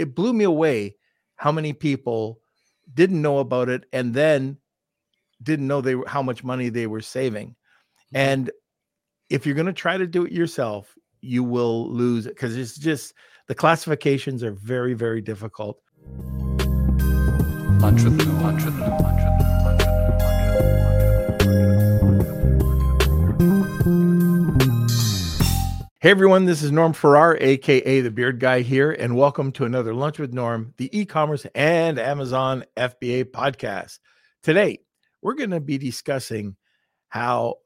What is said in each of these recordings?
it blew me away how many people didn't know about it and then didn't know they were how much money they were saving. Mm-hmm. And if you're going to try to do it yourself, you will lose it because it's just the classifications are very, very difficult. Entrepreneur, entrepreneur, entrepreneur, Hey everyone, this is Norm Farrar, aka the Beard Guy here, and welcome to another Lunch with Norm, the e-commerce and Amazon FBA podcast. Today, we're going to be discussing how,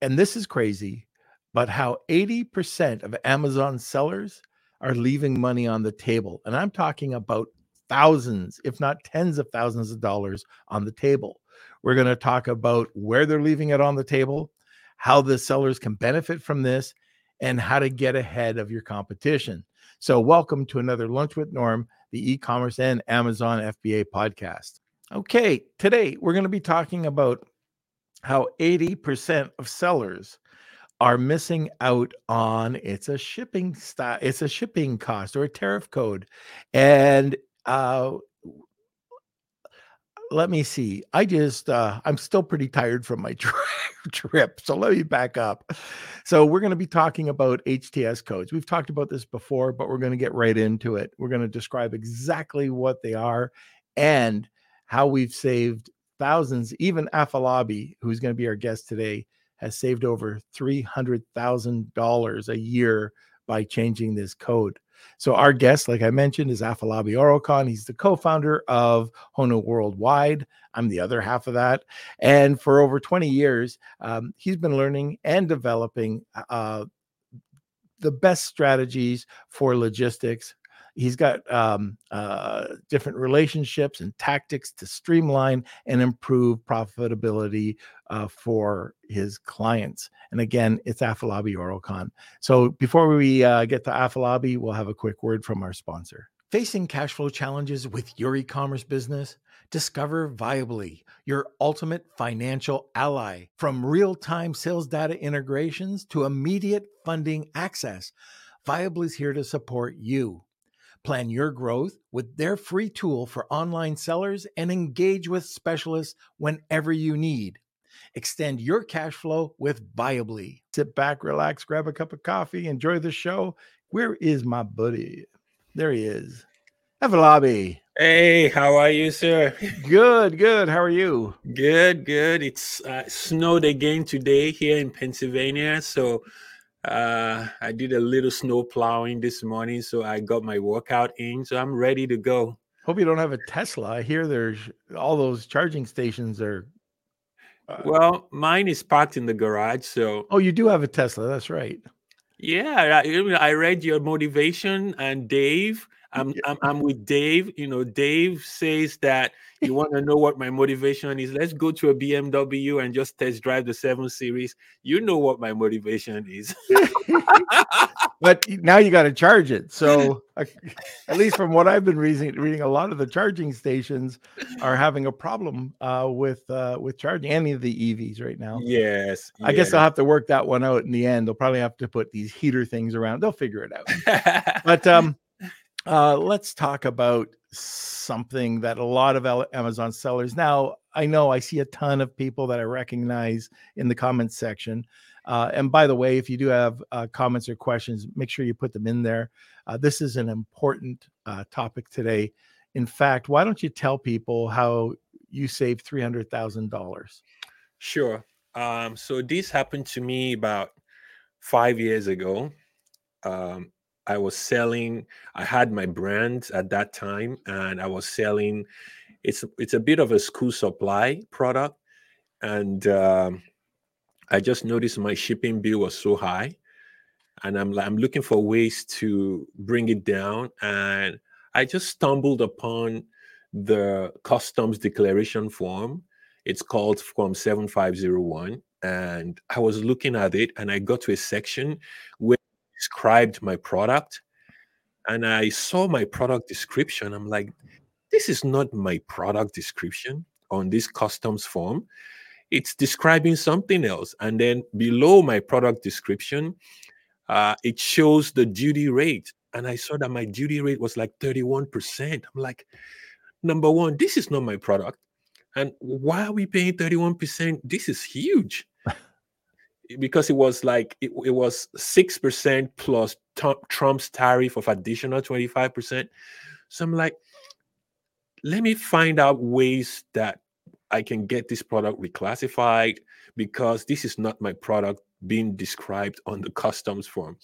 and this is crazy, but how 80% of Amazon sellers are leaving money on the table. And I'm talking about thousands, if not tens of thousands of dollars on the table. We're going to talk about where they're leaving it on the table how the sellers can benefit from this, and how to get ahead of your competition. So, welcome to another Lunch with Norm, the e commerce and Amazon FBA podcast. Okay, today we're going to be talking about how 80% of sellers are missing out on it's a shipping style it's a shipping cost or a tariff code and uh let me see. I just uh, I'm still pretty tired from my trip, so let me back up. So we're going to be talking about HTS codes. We've talked about this before, but we're going to get right into it. We're going to describe exactly what they are and how we've saved thousands. Even Afolabi, who's going to be our guest today, has saved over three hundred thousand dollars a year by changing this code. So our guest, like I mentioned, is Afolabi Oyerokun. He's the co-founder of HONU Worldwide. I'm the other half of that. And for over 20 years, um, he's been learning and developing uh, the best strategies for logistics He's got um, uh, different relationships and tactics to streamline and improve profitability uh, for his clients. And again, it's Afolabi Oyerokun. So before we uh, get to Afolabi, we'll have a quick word from our sponsor. Facing cash flow challenges with your e commerce business? Discover Viably, your ultimate financial ally. From real time sales data integrations to immediate funding access, Viably is here to support you. Plan your growth with their free tool for online sellers and engage with specialists whenever you need. Extend your cash flow with Viably. Sit back, relax, grab a cup of coffee, enjoy the show. Where is my buddy? There he is. Afolabi. Hey, how are you, sir? Good, good. How are you? Good, good. It's uh, snowed again today here in Pennsylvania, so uh, I did a little snow plowing this morning, so I got my workout in. So I'm ready to go. Hope you don't have a Tesla. I hear there's all those charging stations are. Uh, well, mine is parked in the garage. So. Oh, you do have a Tesla. That's right. Yeah, I, I read your motivation and Dave. I'm, I'm, I'm with Dave. You know, Dave says that you want to know what my motivation is. Let's go to a BMW and just test drive the seven series. You know what my motivation is. but now you got to charge it. So, at least from what I've been reading, reading a lot of the charging stations are having a problem uh, with uh, with charging any of the EVs right now. Yes, I yes. guess I'll have to work that one out in the end. They'll probably have to put these heater things around. They'll figure it out. but um, uh, let's talk about something that a lot of Amazon sellers now. I know I see a ton of people that I recognize in the comments section. Uh, and by the way, if you do have uh, comments or questions, make sure you put them in there. Uh, this is an important uh, topic today. In fact, why don't you tell people how you saved three hundred thousand dollars? Sure. Um, so this happened to me about five years ago. Um, I was selling. I had my brand at that time, and I was selling. It's it's a bit of a school supply product, and um, I just noticed my shipping bill was so high, and I'm I'm looking for ways to bring it down, and I just stumbled upon the customs declaration form. It's called Form 7501. And I was looking at it and I got to a section where described my product and I saw my product description. I'm like, this is not my product description on this customs form. It's describing something else. And then below my product description, uh, it shows the duty rate. and I saw that my duty rate was like 31%. I'm like, number one, this is not my product. And why are we paying 31%? This is huge. Because it was like it, it was 6% plus Trump's tariff of additional 25%. So I'm like, let me find out ways that I can get this product reclassified because this is not my product being described on the customs form.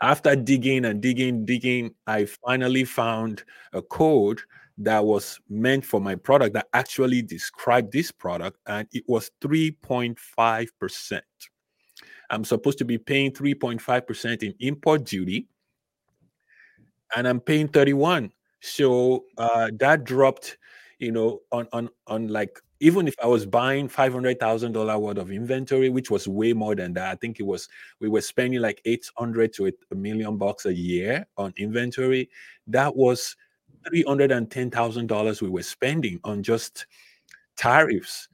After digging and digging, digging, I finally found a code that was meant for my product that actually described this product, and it was 3.5%. I'm supposed to be paying 3.5% in import duty, and I'm paying 31. So uh, that dropped, you know, on on on like even if I was buying five hundred thousand dollar worth of inventory, which was way more than that. I think it was we were spending like eight hundred to a million bucks a year on inventory. That was three hundred and ten thousand dollars we were spending on just tariffs,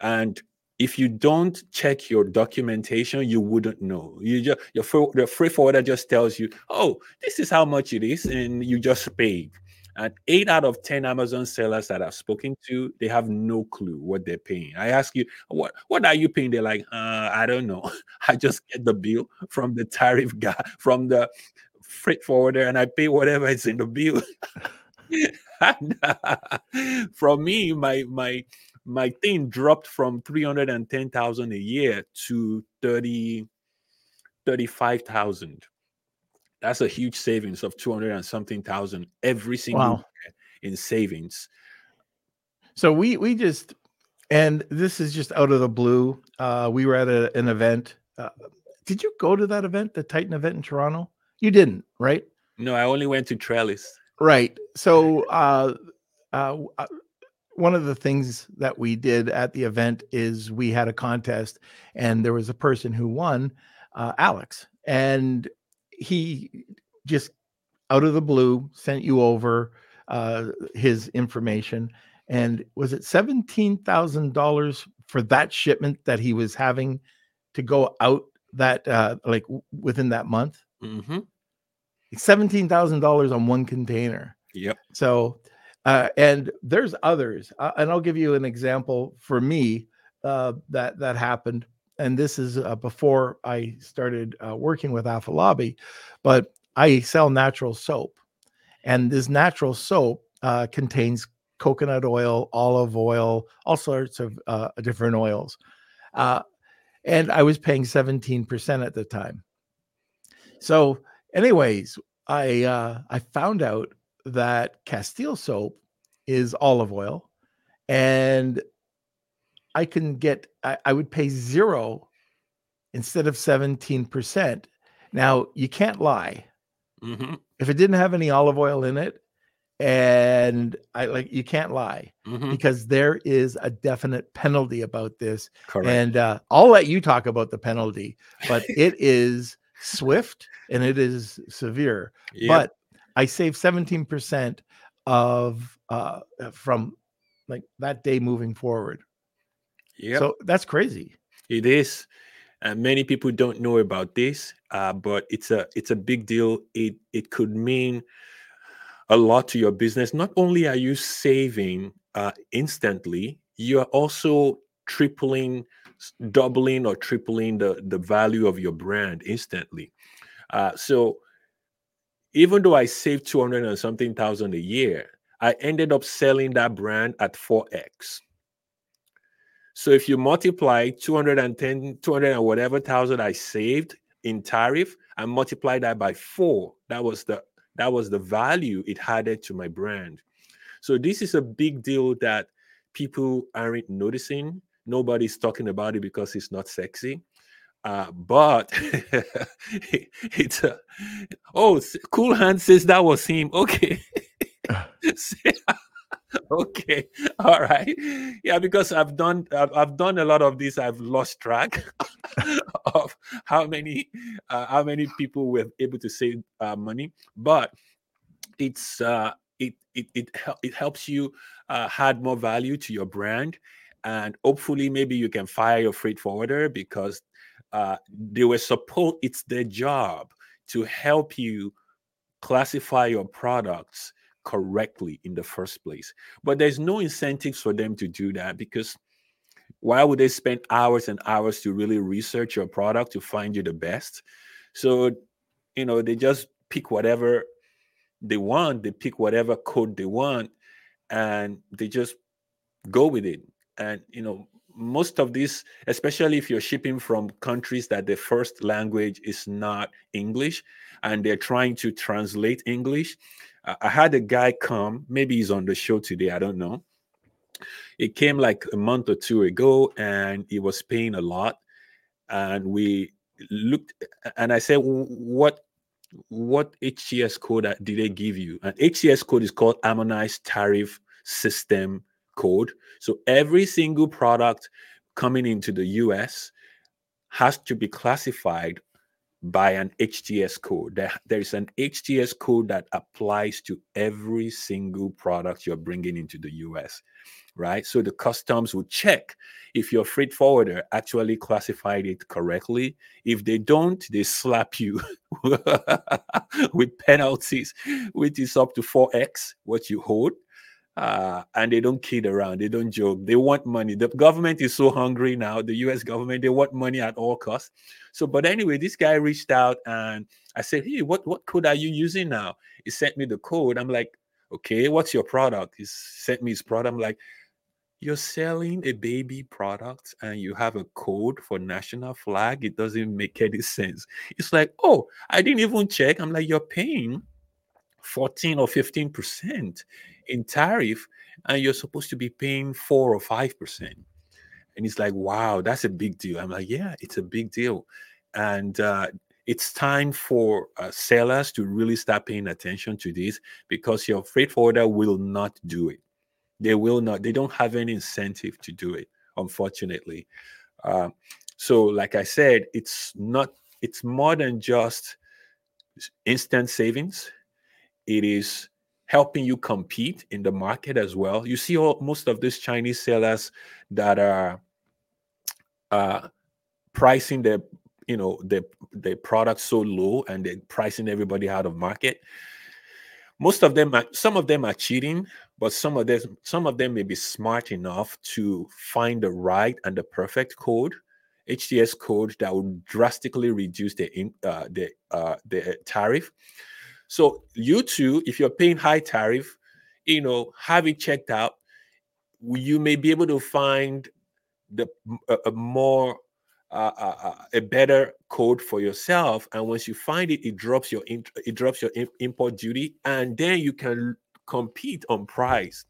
and if you don't check your documentation, you wouldn't know. You just your the freight forwarder just tells you, "Oh, this is how much it is," and you just pay. And eight out of ten Amazon sellers that I've spoken to, they have no clue what they're paying. I ask you, "What what are you paying?" They're like, uh, "I don't know. I just get the bill from the tariff guy, from the freight forwarder, and I pay whatever is in the bill." and, uh, from me, my my my thing dropped from 310,000 a year to 30 35,000. That's a huge savings of 200 and something thousand every single wow. in savings. So we we just and this is just out of the blue. Uh, we were at a, an event. Uh, did you go to that event, the Titan event in Toronto? You didn't, right? No, I only went to Trellis. Right. So uh, uh, uh one of the things that we did at the event is we had a contest and there was a person who won uh, alex and he just out of the blue sent you over uh, his information and was it $17000 for that shipment that he was having to go out that uh, like within that month mm-hmm. $17000 on one container yep so uh, and there's others, uh, and I'll give you an example for me uh, that that happened. And this is uh, before I started uh, working with Afolabi, but I sell natural soap, and this natural soap uh, contains coconut oil, olive oil, all sorts of different oils. and I was paying 17% at the time. So, anyways, I uh, I found out that Castile soap is olive oil, and I can get I, I would pay zero instead of 17%. Now you can't lie. Mm-hmm. If it didn't have any olive oil in it, and I like you can't lie mm-hmm. because there is a definite penalty about this. Correct. And uh, I'll let you talk about the penalty, but it is swift and it is severe. Yep. But I save 17% of uh from like that day moving forward. Yeah. So that's crazy. It is. And many people don't know about this, uh, but it's a it's a big deal. It it could mean a lot to your business. Not only are you saving uh, instantly, you are also tripling, doubling, or tripling the the value of your brand instantly. Uh, so even though I saved 200 and something thousand a year, I ended up selling that brand at 4x. So if you multiply 210, 200 and whatever thousand I saved in tariff and multiply that by four, that was the that was the value it added to my brand. So this is a big deal that people aren't noticing. Nobody's talking about it because it's not sexy. Uh, but it's a, oh, Cool Hand says that was him. Okay. okay all right yeah because i've done I've, I've, done a lot of this i've lost track of how many uh, how many people were able to save uh, money but it's uh it it it, it helps you uh, add more value to your brand and hopefully maybe you can fire your freight forwarder because uh, they were supposed it's their job to help you classify your products correctly in the first place. But there's no incentives for them to do that because why would they spend hours and hours to really research your product to find you the best? So, you know, they just pick whatever they want, they pick whatever code they want, and they just go with it. And, you know, most of these, especially if you're shipping from countries that the first language is not English and they're trying to translate English. Uh, I had a guy come, maybe he's on the show today, I don't know. It came like a month or two ago and he was paying a lot. And we looked and I said, What what HTS code uh, did they give you? And HTS code is called Harmonized Tariff System Code. So every single product coming into the US has to be classified by an HTS code. There, there is an HTS code that applies to every single product you're bringing into the US, right? So the customs will check if your freight forwarder actually classified it correctly. If they don't, they slap you with penalties, which is up to 4x what you hold uh, and they don't kid around. They don't joke. They want money. The government is so hungry now. The U.S. government they want money at all costs. So, but anyway, this guy reached out and I said, "Hey, what what code are you using now?" He sent me the code. I'm like, "Okay, what's your product?" He sent me his product. I'm like, "You're selling a baby product and you have a code for national flag. It doesn't make any sense." It's like, "Oh, I didn't even check." I'm like, "You're paying." 14 or 15 percent in tariff and you're supposed to be paying four or five percent. And he's like wow that's a big deal. I'm like yeah it's a big deal. And uh, it's time for uh, sellers to really start paying attention to this because your freight forwarder will not do it. They will not they don't have any incentive to do it unfortunately. Uh, so like i said it's not it's more than just instant savings. It is helping you compete in the market as well. You see all, most of these Chinese sellers that are uh, pricing their you know their their products so low and they're pricing everybody out of market. Most of them, are, some of them are cheating, but some of them, some of them may be smart enough to find the right and the perfect code, HTS code that will drastically reduce the uh, the uh, the tariff so you too, if you're paying high tariff, you know, have it checked out. You may be able to find the a, a more uh, uh, uh a better code for yourself, and once you find it, it drops your it drops your import duty, and then you can compete on price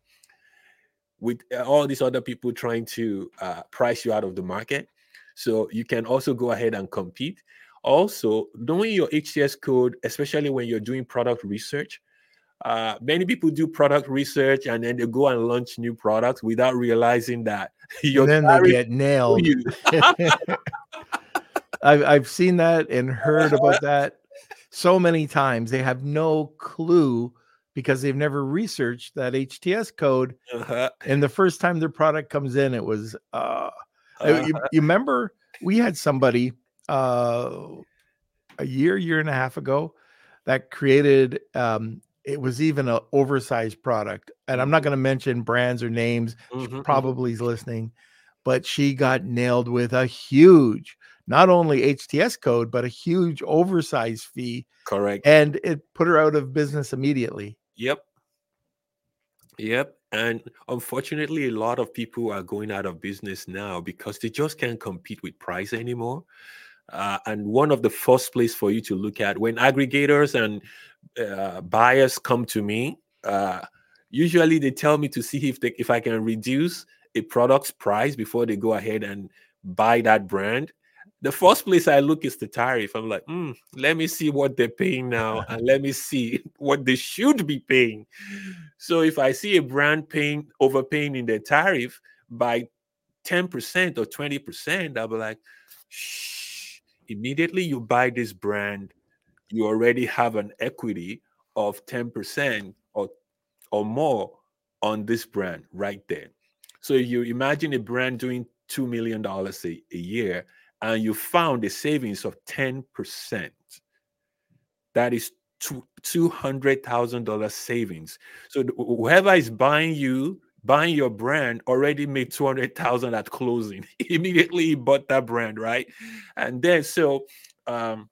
with all these other people trying to uh, price you out of the market. So you can also go ahead and compete. Also, knowing your HTS code, especially when you're doing product research, uh, many people do product research and then they go and launch new products without realizing that you're then they get nailed. I've, I've seen that and heard about that so many times. They have no clue because they've never researched that HTS code. Uh-huh. And the first time their product comes in, it was, uh, uh-huh. you, you remember we had somebody uh, a year, year and a half ago that created um, it was even an oversized product. And I'm not going to mention brands or names. Mm-hmm, she mm-hmm. probably is listening, but she got nailed with a huge, not only HTS code, but a huge oversized fee. Correct. And it put her out of business immediately. Yep. Yep. And unfortunately, a lot of people are going out of business now because they just can't compete with price anymore. Uh, and one of the first place for you to look at when aggregators and uh, buyers come to me, uh, usually they tell me to see if they, if I can reduce a product's price before they go ahead and buy that brand. The first place I look is the tariff. I'm like, mm, let me see what they're paying now, and let me see what they should be paying. So if I see a brand paying overpaying in their tariff by 10% or 20%, I'll be like, shh immediately you buy this brand, you already have an equity of 10% or, or more on this brand right there. So you imagine a brand doing $2 million a, a year and you found a savings of 10%, that is two hundred thousand dollars savings. So whoever is buying you, buying your brand, already made two hundred thousand at closing. Immediately he bought that brand, right? And then so um,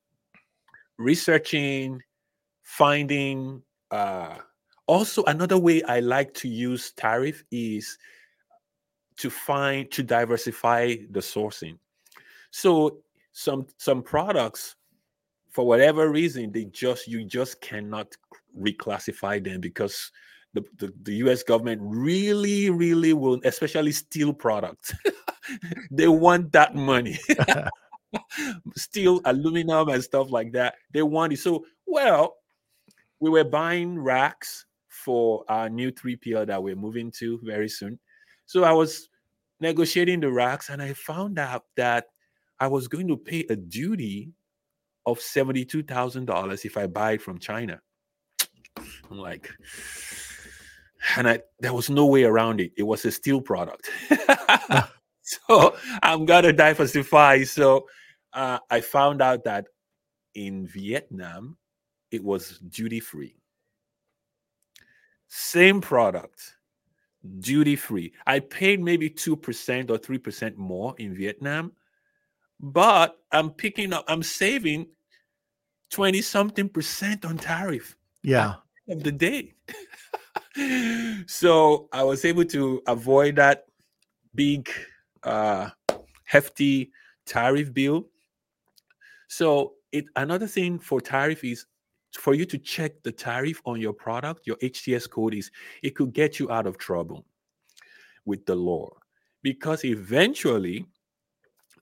researching, finding. Uh, also, another way I like to use tariff is to find to diversify the sourcing. So some some products for whatever reason they just you just cannot reclassify them because the, the, the US government really really will especially steel products they want that money. Steel aluminum and stuff like that they want it. So well we were buying racks for our new 3PL that we're moving to very soon. So I was negotiating the racks and I found out that I was going to pay a duty of $72,000 if I buy it from China. I'm like, and I there was no way around it. It was a steel product. so I'm gonna diversify. So uh, I found out that in Vietnam, it was duty free. Same product, duty free. I paid maybe 2% or 3% more in Vietnam, but I'm picking up, I'm saving 20 something percent on tariff. Yeah. Of the day. so I was able to avoid that big, uh, hefty tariff bill. So it another thing for tariff is for you to check the tariff on your product, your HTS code is it could get you out of trouble with the law because eventually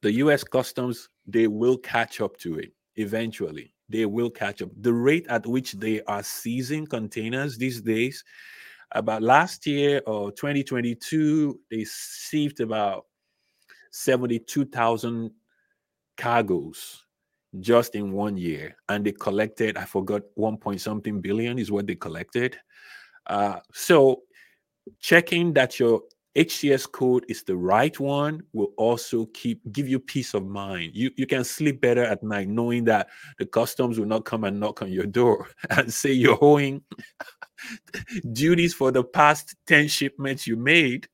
the US customs they will catch up to it eventually they will catch up. The rate at which they are seizing containers these days about last year or 2022 they seized about 72,000 cargoes just in one year and they collected i forgot 1 point something billion is what they collected. Uh, so checking that your HTS code is the right one will also keep give you peace of mind. You you can sleep better at night knowing that the customs will not come and knock on your door and say you're owing duties for the past 10 shipments you made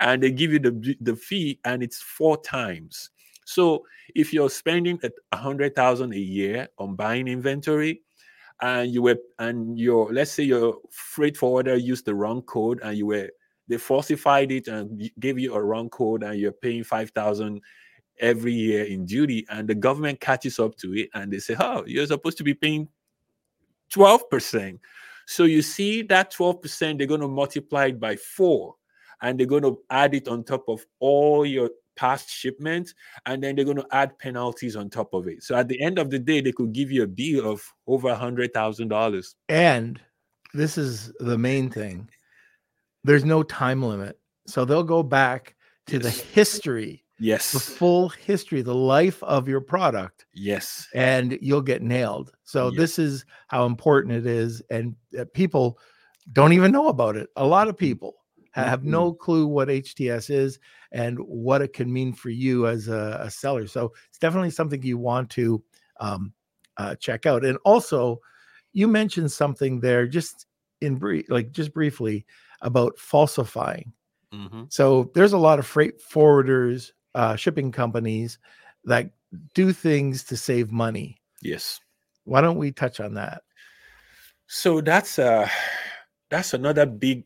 and they give you the the fee and it's four times so if you're spending a hundred thousand a year on buying inventory, and you were and your let's say your freight forwarder used the wrong code and you were they falsified it and gave you a wrong code and you're paying five thousand every year in duty and the government catches up to it and they say oh you're supposed to be paying 12% so you see that 12% they're going to multiply it by four and they're going to add it on top of all your past shipments and then they're going to add penalties on top of it. So at the end of the day, they could give you a bill of over a hundred thousand dollars. And this is the main thing: there's no time limit, so they'll go back to yes. the history. Yes. The full history, the life of your product. Yes. And you'll get nailed. So yes. this is how important it is. And uh, people don't even know about it. A lot of people have mm-hmm. no clue what HTS is and what it can mean for you as a, a seller. So it's definitely something you want to um, uh, check out. And also, you mentioned something there just in brief, like just briefly about falsifying. Mm-hmm. So there's a lot of freight forwarders, uh, shipping companies that do things to save money. Yes. Why don't we touch on that? So that's uh that's another big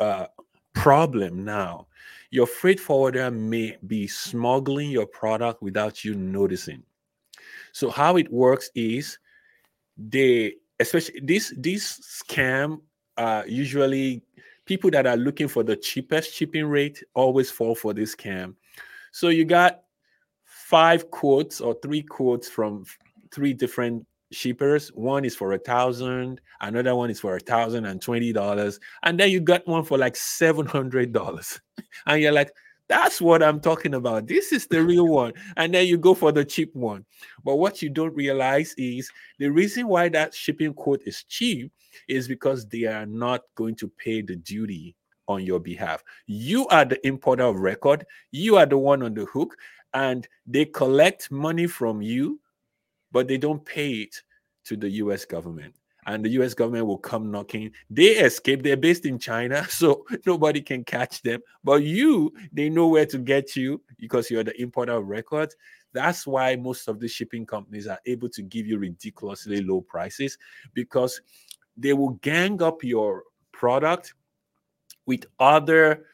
uh problem now. Your freight forwarder may be smuggling your product without you noticing. So how it works is they especially this this scam uh usually people that are looking for the cheapest shipping rate always fall for this scam. So you got five quotes or three quotes from three different shippers. One is for a thousand, another one is for a thousand and twenty dollars, and then you got one for like seven hundred dollars, and you're like, "That's what I'm talking about. This is the real one." And then you go for the cheap one. But what you don't realize is the reason why that shipping quote is cheap is because they are not going to pay the duty on your behalf. You are the importer of record. You are the one on the hook, and they collect money from you but they don't pay it to the US government. And the US government will come knocking. They escape. They're based in China, so nobody can catch them. But you, they know where to get you because you're the importer of records. That's why most of the shipping companies are able to give you ridiculously low prices because they will gang up your product with other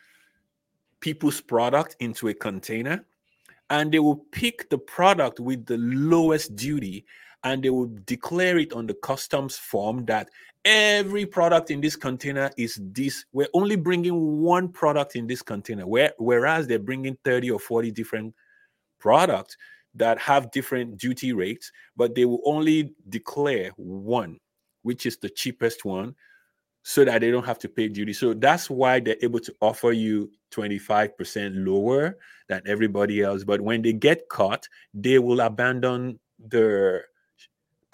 people's product into a container and they will pick the product with the lowest duty and they will declare it on the customs form that every product in this container is this we're only bringing one product in this container where, whereas they're bringing 30 or 40 different products that have different duty rates but they will only declare one which is the cheapest one so that they don't have to pay duty. So that's why they're able to offer you 25% lower than everybody else. But when they get caught, they will abandon their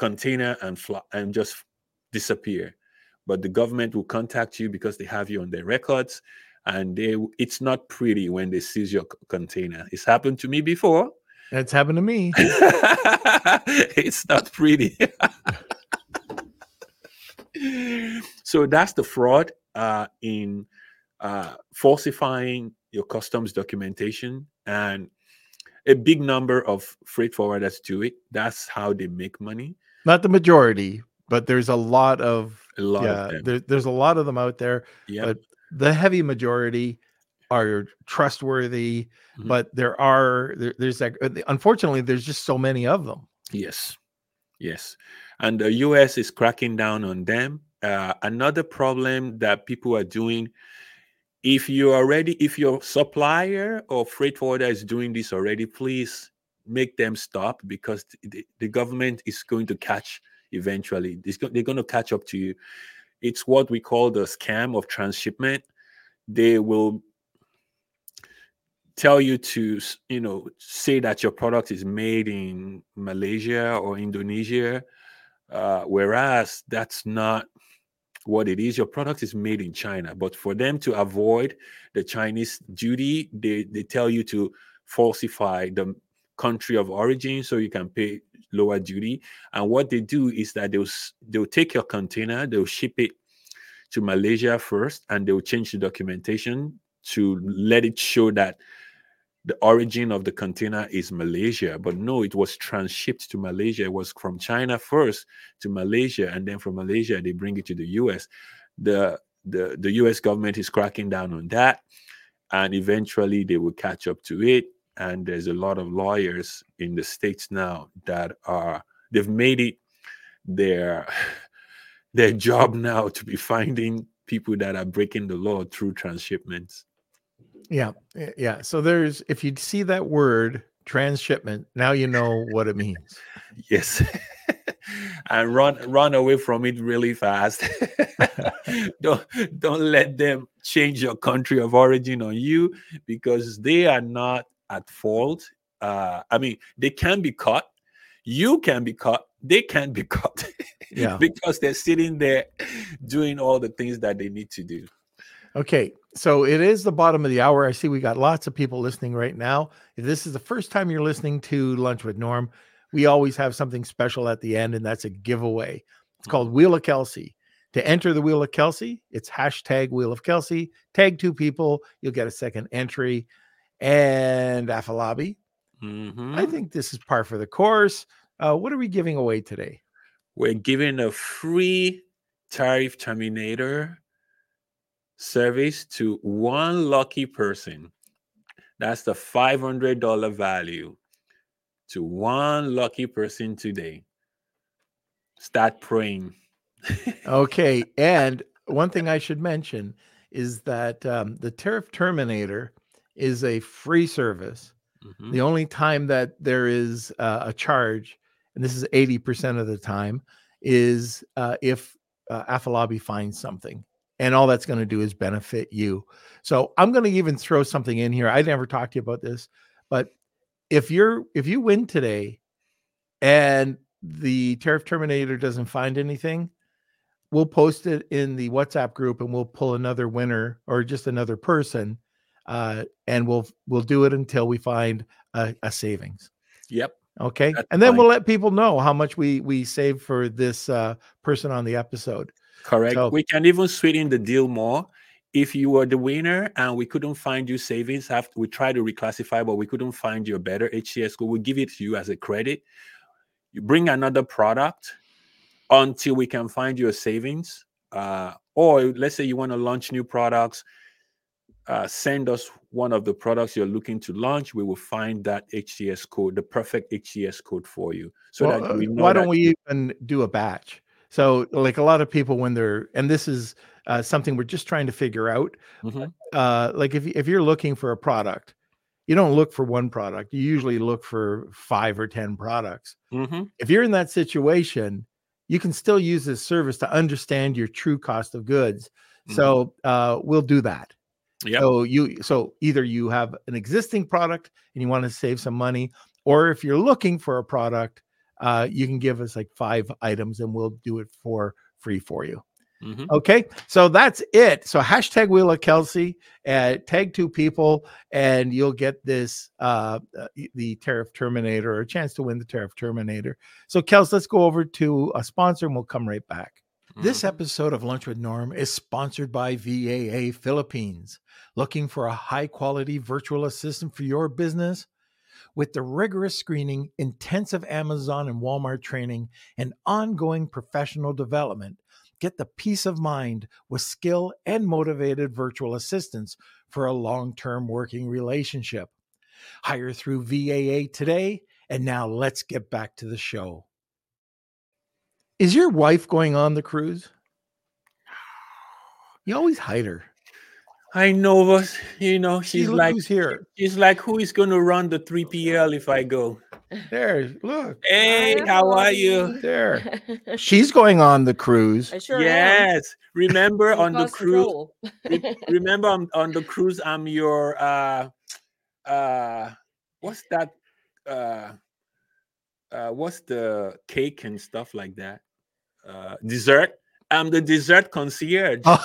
container and fly, and just disappear. But the government will contact you because they have you on their records, and they it's not pretty when they seize your container. It's happened to me before. It's happened to me. it's not pretty. so that's the fraud uh, in uh, falsifying your customs documentation and a big number of freight forwarders do it that's how they make money not the majority but there's a lot of a lot yeah of them. there, there's a lot of them out there yeah but the heavy majority are trustworthy Mhm. but there are there, there's that unfortunately there's just so many of them Yes, yes. And the US is cracking down on them. Uh, another problem that people are doing if you already, if your supplier or freight forwarder is doing this already, please make them stop because the, the government is going to catch eventually. They're going to catch up to you. It's what we call the scam of transshipment. They will tell you to you know say that your product is made in malaysia or indonesia uh, whereas that's not what it is your product is made in china but for them to avoid the chinese duty they, they tell you to falsify the country of origin so you can pay lower duty and what they do is that they'll they'll take your container they'll ship it to malaysia first and they'll change the documentation to let it show that the origin of the container is Malaysia, but no, it was transshipped to Malaysia. It was from China first to Malaysia, and then from Malaysia they bring it to the US. The the the US government is cracking down on that, and eventually they will catch up to it. And there's a lot of lawyers in the states now that are they've made it their their job now to be finding people that are breaking the law through transshipments. yeah eh, yeah so there's if you see that word transshipment now you know what it means Yes. and run run away from it really fast. don't don't let them change your country of origin on you because they are not at fault. Uh, I mean, they can be caught. You can be caught. They can be caught yeah because they're sitting there doing all the things that they need to do. Okay, so it is the bottom of the hour. I see we got lots of people listening right now. If this is the first time you're listening to Lunch with Norm, we always have something special at the end, and that's a giveaway. It's called Wheel of Kelsey. To enter the Wheel of Kelsey, it's hashtag Wheel of Kelsey. Tag two people, you'll get a second entry. And Afolabi, Mhm. I think this is par for the course. Uh, what are we giving away today? we're giving a free tariff terminator service to one lucky person. That's the $500 value to one lucky person today. Start praying. Okay. And one thing I should mention is that um, the Tariff Terminator is a free service. Mhm. The only time that there is uh, a charge, and this is 80% of the time, is uh, if uh, Afolabi finds something. And all that's going to do is benefit you. So I'm going to even throw something in here. I never talked to you about this, but if you're if you win today and the tariff terminator doesn't find anything, we'll post it in the WhatsApp group and we'll pull another winner or just another person, uh, and we'll we'll do it until we find a, a savings. Yep. Okay. That's and then fine. we'll let people know how much we we save for this uh person on the episode. Correct. So- we can even sweeten the deal more. If you were the winner and we couldn't find you savings, after we tried to reclassify, but we couldn't find you a better HCS we'll give it to you as a credit. You bring another product until we can find you a savings. Uh, or let's say you want to launch new products, uh, send us one of the products you're looking to launch. We will find that HCS code, the perfect HCS code for you. So Well, that uh, we know why don't we even do a batch? So like a lot of people when they're and this is uh, something we're just trying to figure out. Mhm. Uh, like if if you're looking for a product, you don't look for one product. You usually look for five or ten products. Mhm. If you're in that situation, you can still use this service to understand your true cost of goods. Mhm. So uh, we'll do that. Yep. So you so either you have an existing product and you want to save some money, or if you're looking for a product, uh, you can give us like five items and we'll do it for free for you. Mhm. Okay, so that's it. So hashtag Wheel of Kelsey, uh, tag two people, and you'll get this uh, uh, the Tariff Terminator or a chance to win the Tariff Terminator. So Kels, let's go over to a sponsor and we'll come right back. This Mhm. episode of Lunch with Norm is sponsored by VAA Philippines. Looking for a high quality virtual assistant for your business? With the rigorous screening, intensive Amazon and Walmart training, and ongoing professional development, get the peace of mind with skill and motivated virtual assistants for a long term working relationship. Hire through VAA today. And now let's get back to the show. Is your wife going on the cruise? You always hide her. I know, but you know, she's look like who's here. she's like, who is going to run the three PL if I go? There, look Hey, how are you? there. She's going on the cruise. I sure am. yes. Remember on the cruise. re- remember on, on the cruise, I'm your uh uh what's that uh uh what's the cake and stuff like that? Uh dessert. I'm the dessert concierge. Oh,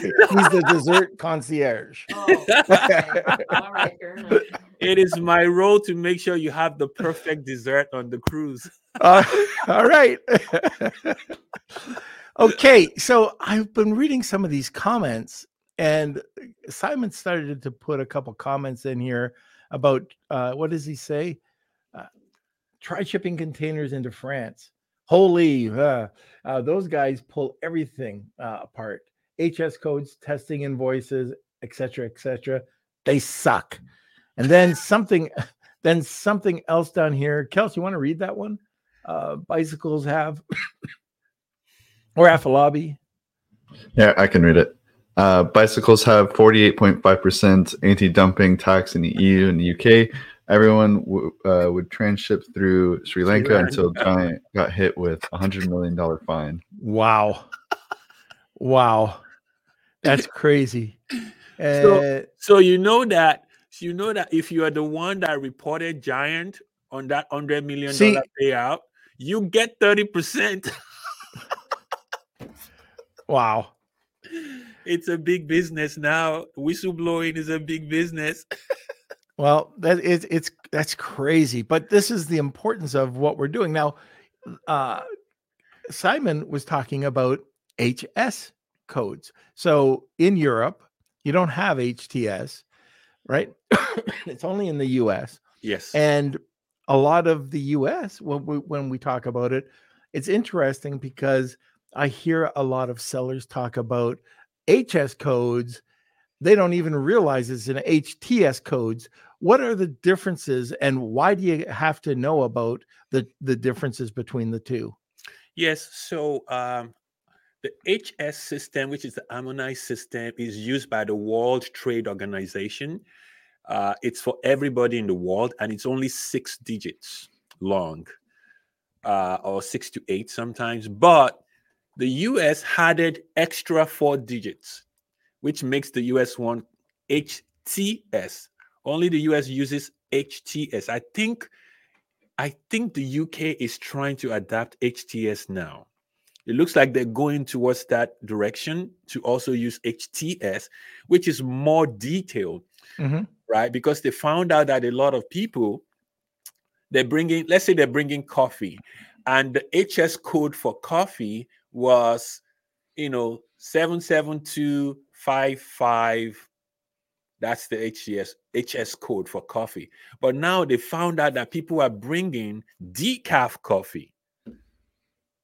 he's the dessert concierge. Oh, okay. All right, fair enough. It is my role to make sure you have the perfect dessert on the cruise. Uh, all right. okay, so I've been reading some of these comments, and Simon started to put a couple comments in here about uh, what does he say? Uh, try shipping containers into France. Holy, uh, uh, those guys pull everything uh, apart. HS codes, testing invoices, etc., etc. They suck. And then something, then something else down here. Kelsey, you want to read that one? Uh, bicycles have, or Afolabi. Yeah, I can read it. Uh, bicycles have 48.5% anti dumping tax in the EU and the UK. Everyone w- uh, would transship through Sri Lanka until Giant got hit with a $100 million fine. Wow, wow, that's crazy. So- Uh, So you know that you know that if you are the one that reported Giant on that hundred million dollar payout, you get thirty percent. wow. It's a big business now. Whistleblowing is a big business. Well, that is it's that's crazy, but this is the importance of what we're doing now. Uh, Simon was talking about HS codes. So in Europe, you don't have HTS, right? it's only in the US. Yes. And a lot of the US, when we, when we talk about it, it's interesting because I hear a lot of sellers talk about HS codes. They don't even realize it's an HTS codes. What are the differences and why do you have to know about the, the differences between the two? Yes. So um, the HS system, which is the harmonized system, is used by the World Trade Organization. Uh, it's for everybody in the world, and it's only six digits long, uh, or six to eight sometimes. But the US added extra four digits, which makes the US one HTS. Only the US uses HTS. I think I think the UK is trying to adapt HTS now. It looks like they're going towards that direction to also use HTS, which is more detailed, Mhm. right? Because they found out that a lot of people they're bringing, let's say they're bringing coffee, and the HS code for coffee was, you know, 77255. That's the HCS HS code for coffee. But now they found out that people are bringing decaf coffee.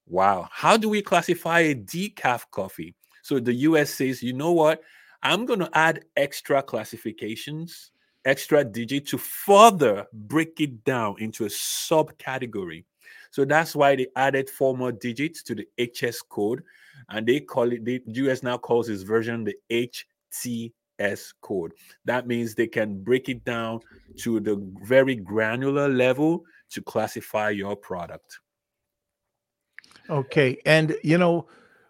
Wow. How do we classify a decaf coffee? So the US says, you know what? I'm going to add extra classifications, extra digit to further break it down into a subcategory. So that's why they added four more digits to the HS code, and they call it. The US now calls this version the HTS code. That means they can break it down to the very granular level to classify your product. Okay, and you know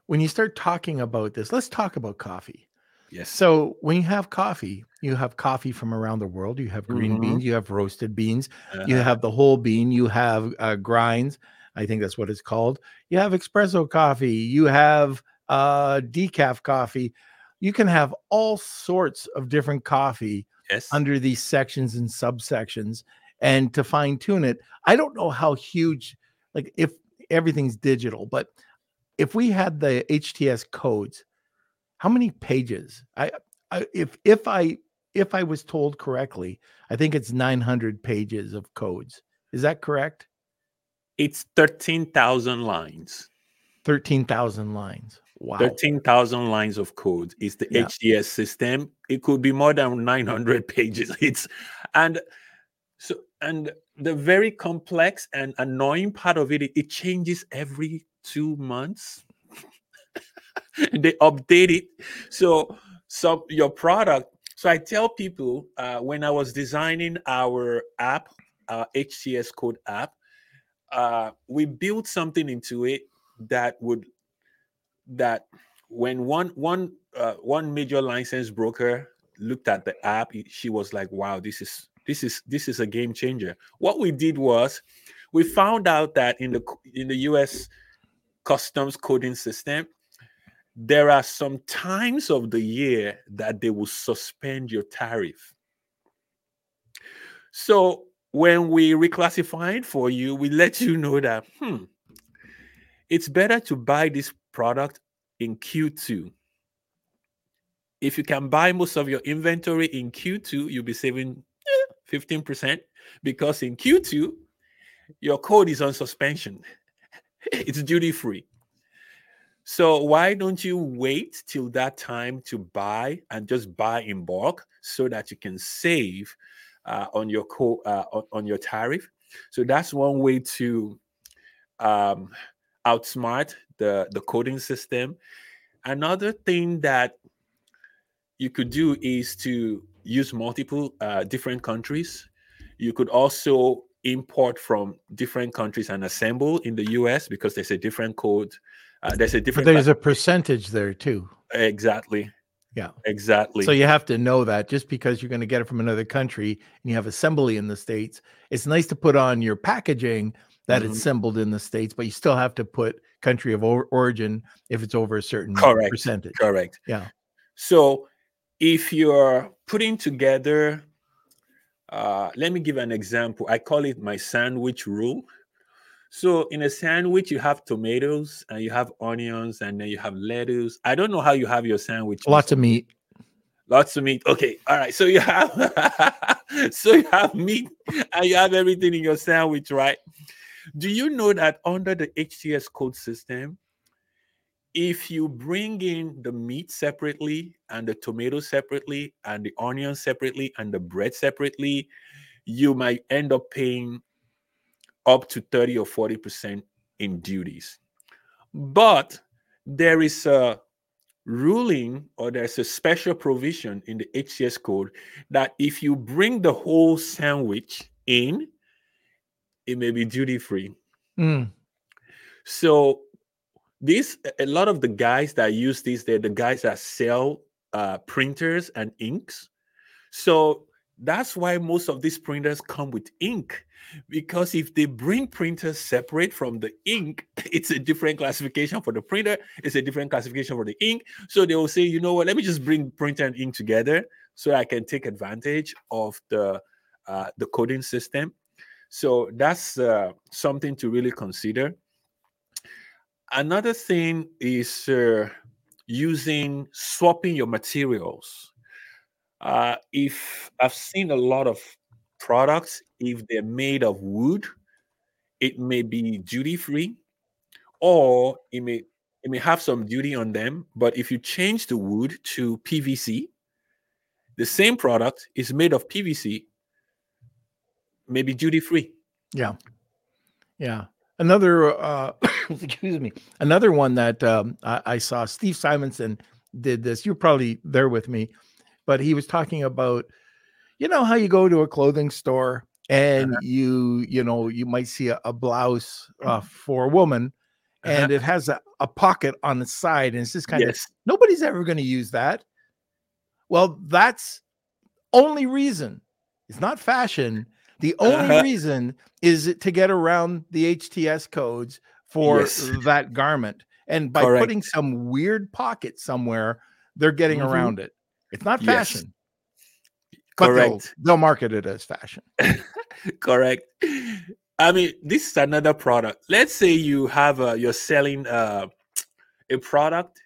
when you start talking about this, let's talk about coffee. Yes. So when you have coffee, you have coffee from around the world. You have green Mhm. beans, you have roasted beans, you Uh-huh. have the whole bean, you have uh, grinds. I think that's what it's called. You have espresso coffee, you have uh, decaf coffee. You can have all sorts of different coffee yes. under these sections and subsections. And to fine tune it, I don't know how huge, like if everything's digital, but if we had the HTS codes, how many pages? I, I if if I if I was told correctly, I think it's 900 pages of codes. Is that correct? it's 13,000 lines. 13,000 lines. Wow. 13,000 lines of code is the Yeah. HTS system. It could be more than 900 pages. It's and so and the very complex and annoying part of it, it, it changes every two months. they update it. So so your product. So I tell people uh, when I was designing our app, our HTS code app, uh, we built something into it that would that when one one uh, one major license broker looked at the app, she was like, "Wow, this is this is this is a game changer." What we did was we found out that in the in the U.S. customs coding system, there are some times of the year that they will suspend your tariff. So when we reclassify it for you, we let you know that hmm, it's better to buy this product in Q2. If you can buy most of your inventory in Q2, you'll be saving eh, 15% because in Q2, your code is on suspension. it's duty free. So why don't you wait till that time to buy and just buy in bulk so that you can save uh, on your co- uh, on your tariff? So that's one way to um, outsmart the the coding system. Another thing that you could do is to use multiple uh, different countries. You could also import from different countries and assemble in the US because there's a different code. Uh, there's a But different there's a percentage there too. exactly. Yeah. Exactly. So you have to know that just because you're going to get it from another country and you have assembly in the states, it's nice to put on your packaging that Mhm. it's assembled in the states, but you still have to put country of origin if it's over a certain Correct. percentage. Correct. Yeah. So if you're putting together, uh, let me give an example. I call it my sandwich rule. So in a sandwich, you have tomatoes and you have onions and then you have lettuce. I don't know how you have your sandwich. Lots of meat. Lots of meat. Okay. All right. So you have so you have meat and you have everything in your sandwich, right? Do you know that under the HTS code system, if you bring in the meat separately and the tomato separately and the onion separately and the bread separately, you might end up paying up to 30 or 40% in duties. But there is a ruling or there's a special provision in the HTS code that if you bring the whole sandwich in, it may be duty free. Mm, So this a lot of the guys that use these, they're the guys that sell uh, printers and inks. So that's why most of these printers come with ink. Because if they bring printers separate from the ink, it's a different classification for the printer, it's a different classification for the ink. So they will say, you know what, let me just bring printer and ink together so I can take advantage of the uh, the coding system. So that's uh, something to really consider. Another thing is uh, using swapping your materials. Uh, if I've seen a lot of products, if they're made of wood, it may be duty free, or it may it may have some duty on them. But if you change the wood to PVC, the same product is made of PVC, maybe duty free. Yeah. Yeah. Another, uh, excuse me, another one that um, I, I saw Steve Simonson did this. You're probably there with me, but he was talking about, you know, how you go to a clothing store and Uh-huh. you, you know, you might see a, a blouse uh, for a woman Uh-huh. and it has a, a pocket on the side and it's just kind of nobody's ever going to use that. Well, that's only reason. It's not fashion. The only Uh-huh. reason is to get around the HTS codes for Yes. that garment. And by Correct. putting some weird pocket somewhere, they're getting Mhm. around it. It's not Yes. fashion. They'll, correct. they'll market it as fashion. correct i mean this is another product let's say you have a you're selling uh, a product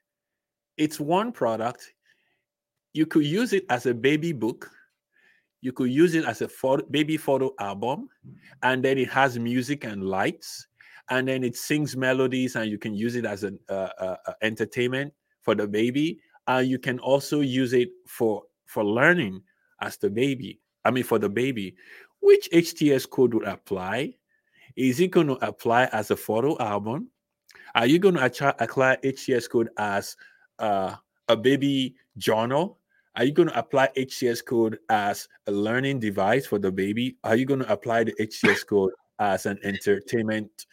it's one product you could use it as a baby book you could use it as a photo, baby photo album and then it has music and lights and then it sings melodies and you can use it as an uh, uh, uh, entertainment for the baby and you can also use it for for learning as the baby i mean for the baby which HTS code would apply? Is it going to apply as a photo album? Are you going to apply HTS code as uh, a baby journal? Are you going to apply HTS code as a learning device for the baby? Are you going to apply the HTS code as an entertainment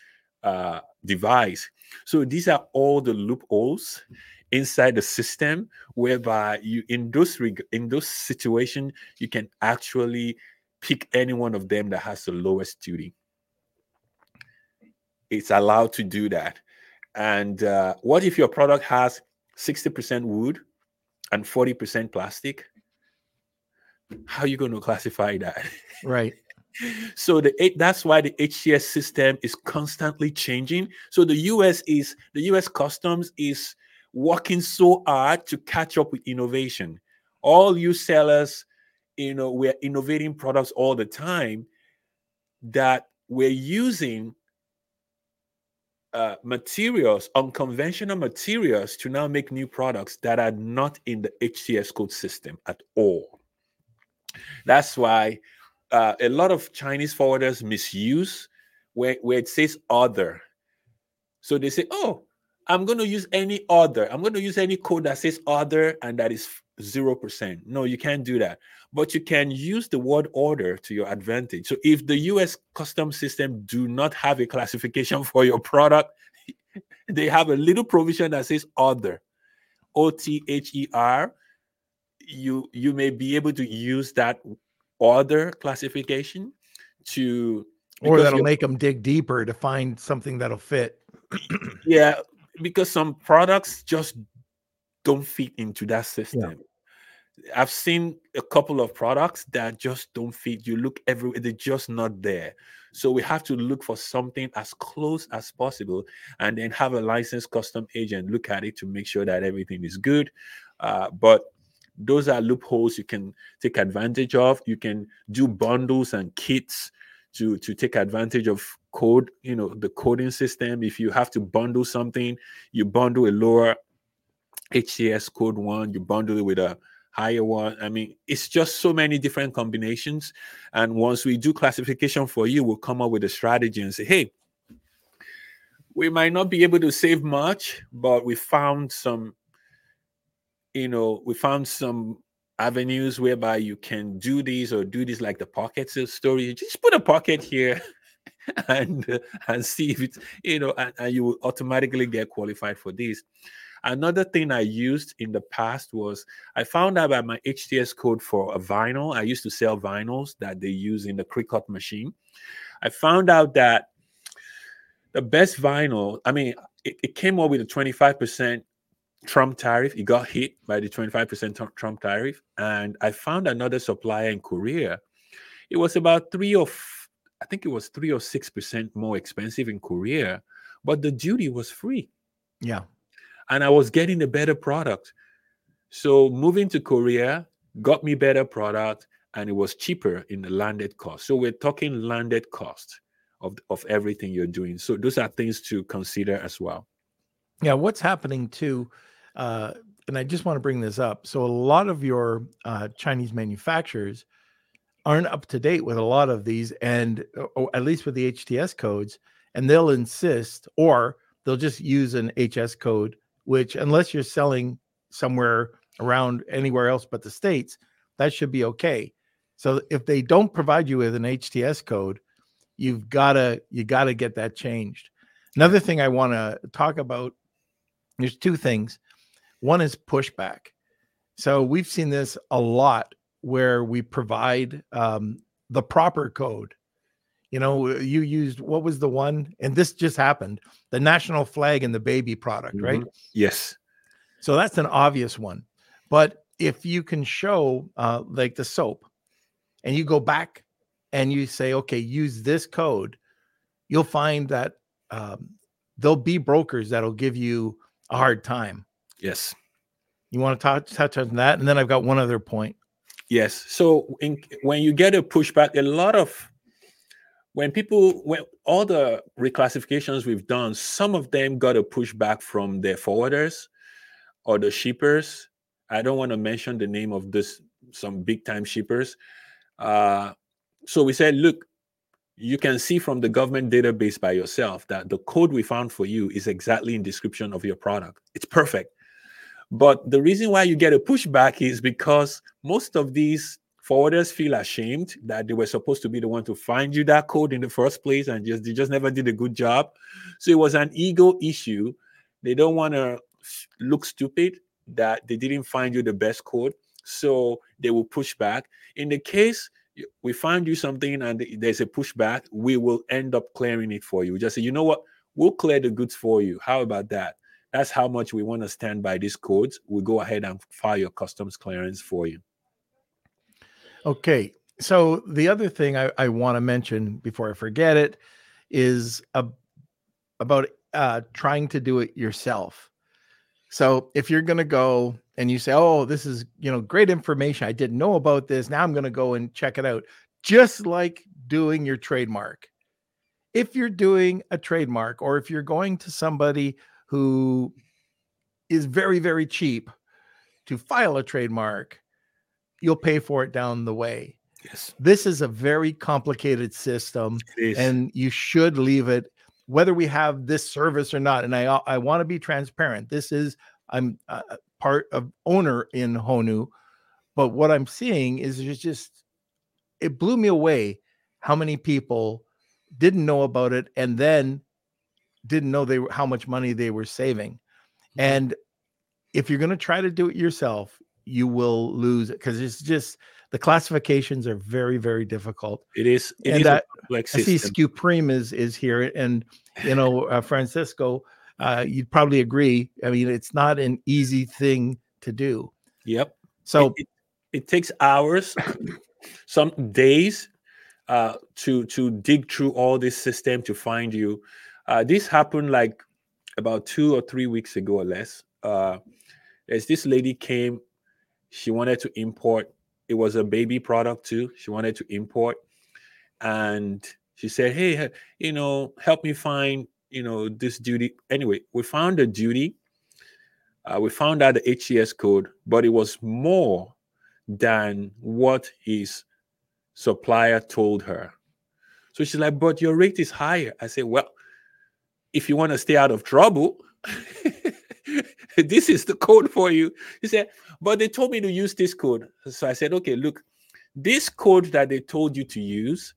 uh, device? So these are all the loopholes inside the system whereby you in those reg- in those situations you can actually pick any one of them that has the lowest duty. It's allowed to do that. And uh, what if your product has 60% wood and 40% plastic? How are you going to classify that? Right. so the that's why the HTS system is constantly changing. So the US is the US customs is working so hard to catch up with innovation. All you sellers, you know, we're innovating products all the time that we're using uh, materials, unconventional materials, to now make new products that are not in the HTS code system at all. That's why uh, a lot of Chinese forwarders misuse where, where it says other. So they say, oh, I'm going to use any other. I'm going to use any code that says other and that is 0%. No, you can't do that. But you can use the word order to your advantage. So if the US custom system do not have a classification for your product, they have a little provision that says other. O T H E R. You you may be able to use that other classification to Or that'll make them dig deeper to find something that'll fit. yeah because some products just don't fit into that system. I've seen a couple of products that just don't fit. You look everywhere they're just not there. So we have to look for something as close as possible and then have a licensed custom agent look at it to make sure that everything is good. Uh, but those are loopholes you can take advantage of. You can do bundles and kits to to take advantage of code you know the coding system. If you have to bundle something you bundle a lower hts code one you bundle it with a higher one. I mean it's just so many different combinations. And once we do classification for you we'll come up with a strategy and say hey we might not be able to save much but we found some you know we found some avenues whereby you can do these or do this like the pockets of story. Just put a pocket here and uh, and see if it's you know and, and you will automatically get qualified for this. Another thing i used in the past was i found out about my hts code for a vinyl i used to sell vinyls that they use in the Cricut machine. I found out that the best vinyl i mean it, it came up with a 25% Trump tariff. It got hit by the 25% Tr- Trump tariff. And I found another supplier in Korea. It was about three or f- I think it was three or six percent more expensive in Korea, but the duty was free. Yeah. And I was getting a better product. So moving to Korea got me better product and it was cheaper in the landed cost. So we're talking landed cost of, of everything you're doing. So those are things to consider as well. Yeah. What's happening too, uh, and I just want to bring this up. So a lot of your uh, Chinese manufacturers aren't up to date with a lot of these, and or at least with the HTS codes, and they'll insist, or they'll just use an HS code, which unless you're selling somewhere around anywhere else but the states, that should be okay. So if they don't provide you with an HTS code, you've gotta you gotta get that changed. Another thing I want to talk about. There's two things. One is pushback. So we've seen this a lot where we provide um, the proper code. You know, you used what was the one, and this just happened the national flag and the baby product, mm-hmm. right? Yes. So that's an obvious one. But if you can show uh, like the soap and you go back and you say, okay, use this code, you'll find that um, there'll be brokers that'll give you a hard time. Yes. You want to touch, touch on that? And then I've got one other point. Yes. So in, when you get a pushback, a lot of when people when all the reclassifications we've done, some of them got a pushback from their forwarders or the shippers. I don't want to mention the name of this some big time shippers. Uh, so we said, look, you can see from the government database by yourself that the code we found for you is exactly in description of your product. It's perfect. But the reason why you get a pushback is because most of these forwarders feel ashamed that they were supposed to be the one to find you that code in the first place and just they just never did a good job. So it was an ego issue. They don't want to look stupid that they didn't find you the best code. So they will push back. In the case we find you something and there's a pushback, we will end up clearing it for you. We just say, you know what? We'll clear the goods for you. How about that? That's how much we want to stand by these codes. We go ahead and file your customs clearance for you. Okay. So the other thing I, I want to mention before I forget it is a, about uh, trying to do it yourself. So if you're going to go and you say, "Oh, this is you know great information. I didn't know about this. Now I'm going to go and check it out," just like doing your trademark. If you're doing a trademark, or if you're going to somebody who is very, very cheap to file a trademark, you'll pay for it down the way. Yes. This is a very complicated system, and you should leave it whether we have this service or not. And I I want to be transparent. This is I'm uh, part of owner in Honu, but what I'm seeing is it's just it blew me away how many people didn't know about it and then didn't know they were how much money they were saving. Mm-hmm. And if you're going to try to do it yourself, you will lose it because it's just the classifications are very very difficult. It is. It and is that, I see Scupreme is is here, and you know uh, Francisco, uh, you'd probably agree. I mean, it's not an easy thing to do. Yep. So it, it, it takes hours, some days, uh, to to dig through all this system to find you. Uh, this happened like about two or three weeks ago or less. Uh, as this lady came, she wanted to import. It was a baby product too. She wanted to import, and she said, "Hey, you know, help me find, you know, this duty." Anyway, we found the duty. Uh, we found out the HTS code, but it was more than what his supplier told her. So she's like, "But your rate is higher." I said, "Well." If you want to stay out of trouble, this is the code for you. He said, but they told me to use this code. So I said, okay, look, this code that they told you to use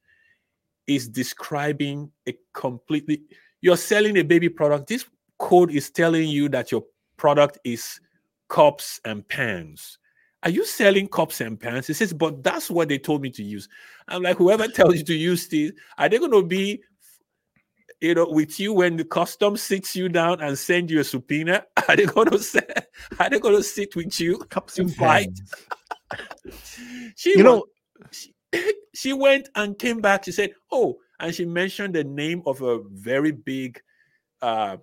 is describing a completely, you're selling a baby product. This code is telling you that your product is cups and pans. Are you selling cups and pans? He says, but that's what they told me to use. I'm like, whoever tells you to use this, are they going to be you know, with you when the custom sits you down and send you a subpoena? Are they to say, are they to sit with you cups and fight? she, you know, she, she went and came back. She said, "Oh, and she mentioned the name of a very big uh,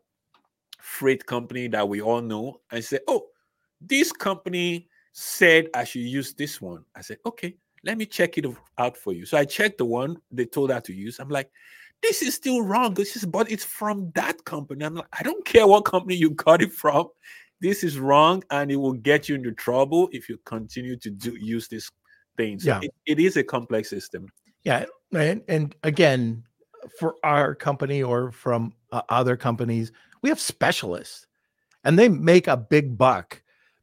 freight company that we all know, and said, "Oh, this company said I should use this one." I said, "Okay, let me check it out for you." So I checked the one they told her to use. I'm like, "This is still wrong. This is, but it's from that company." I'm like, "I don't care what company you got it from. This is wrong, and it will get you into trouble if you continue to do use this thing." So Yeah. it- it is a complex system. Yeah, and and again, for our company or from uh, other companies, we have specialists, and they make a big buck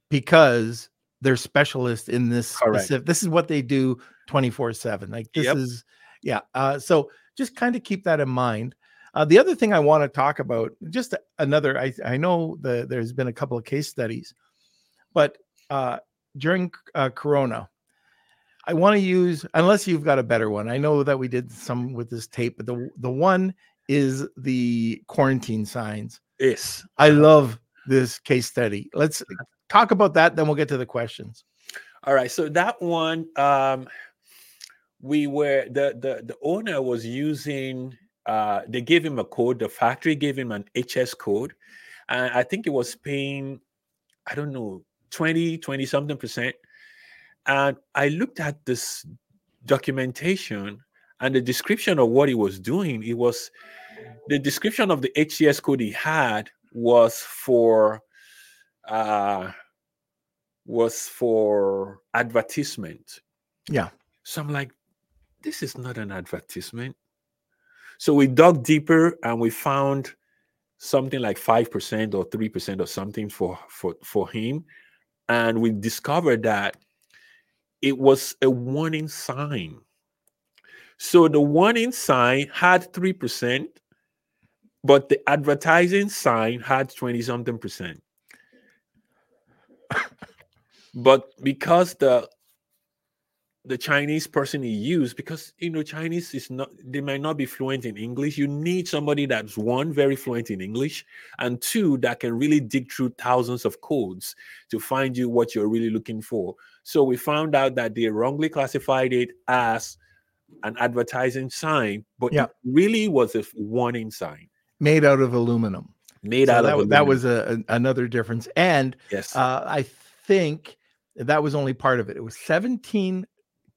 because they're specialists in this Correct. specific. This is what they do twenty four seven. Like this Yep. is yeah. Uh, so just kind of keep that in mind. Uh, the other thing I want to talk about, just another. I I know the there's been a couple of case studies, but uh, during uh, Corona, I want to use unless you've got a better one. I know that we did some with this tape, but the the one is the quarantine signs. Yes. I love this case study. Let's talk about that, then we'll get to the questions. All right. So that one, um, we were the the the owner was using. Uh, they gave him a code. The factory gave him an HS code, and I think it was paying, I don't know, 20, 20 something percent. And I looked at this documentation and the description of what he was doing. It was the description of the HTS code he had was for uh was for advertisement. Yeah. So I'm like, this is not an advertisement. So we dug deeper and we found something like 5% or 3% or something for for for him. And we discovered that it was a warning sign. So the warning sign had 3%, but the advertising sign had 20 something percent. but because the the Chinese person he used, because you know, Chinese is not they might not be fluent in English. You need somebody that's one, very fluent in English, and two, that can really dig through thousands of codes to find you what you're really looking for. So we found out that they wrongly classified it as an advertising sign, but Yeah. it really was a warning sign Made out of aluminum. made So out that, of wa- that was a, a- another difference. And yes. uh, I think that was only part of it. It was 17.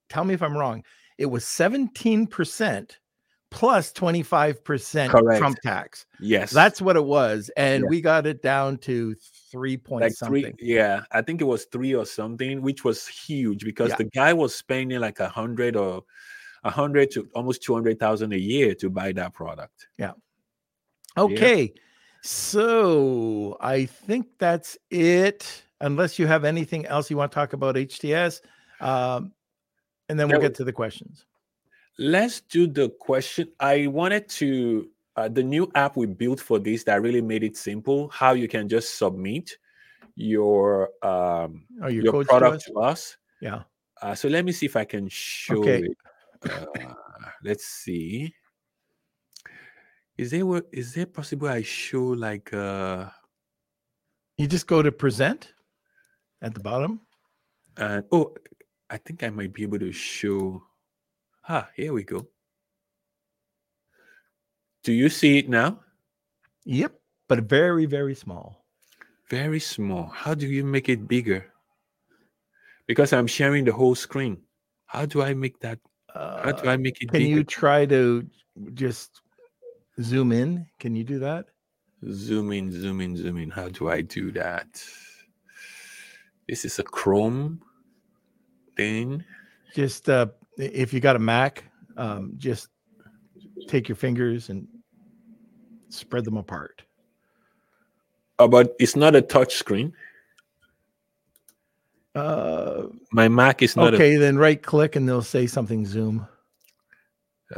Tell me if I'm wrong. It was 17% plus 25% Correct. Trump tax. yes. That's what it was. And Yeah. we got it down to three point like something. three yeah i think it was three or something which was huge because Yeah. the guy was spending like a hundred or a hundred to almost 200000 a year to buy that product Yeah. Okay. So I think that's it. Unless you have anything else you want to talk about HTS. Um, and then we'll get to the questions. let's do the question i wanted to uh, the new app we built for this that really made it simple how you can just submit your um Oh, your, your codes to product us? to us Yeah. uh, so let me see if i can show Okay. it uh, let's see is there wa- there possible i show like uh You just go to present at the bottom. and oh i think i might be able to show ah here we go do you see it now Yep. But very, very small. very small how do you make it bigger because i'm sharing the whole screen how do i make that how do Uh, i make it bigger? can bigger you try to just zoom in? Can you do that? zoom in zoom in zoom in how do i do that this is a chrome Just uh, if you got a Mac, um, just take your fingers and spread them apart. oh, but it's not a touch screen Uh, my mac is not okay, then right click and they'll say something zoom.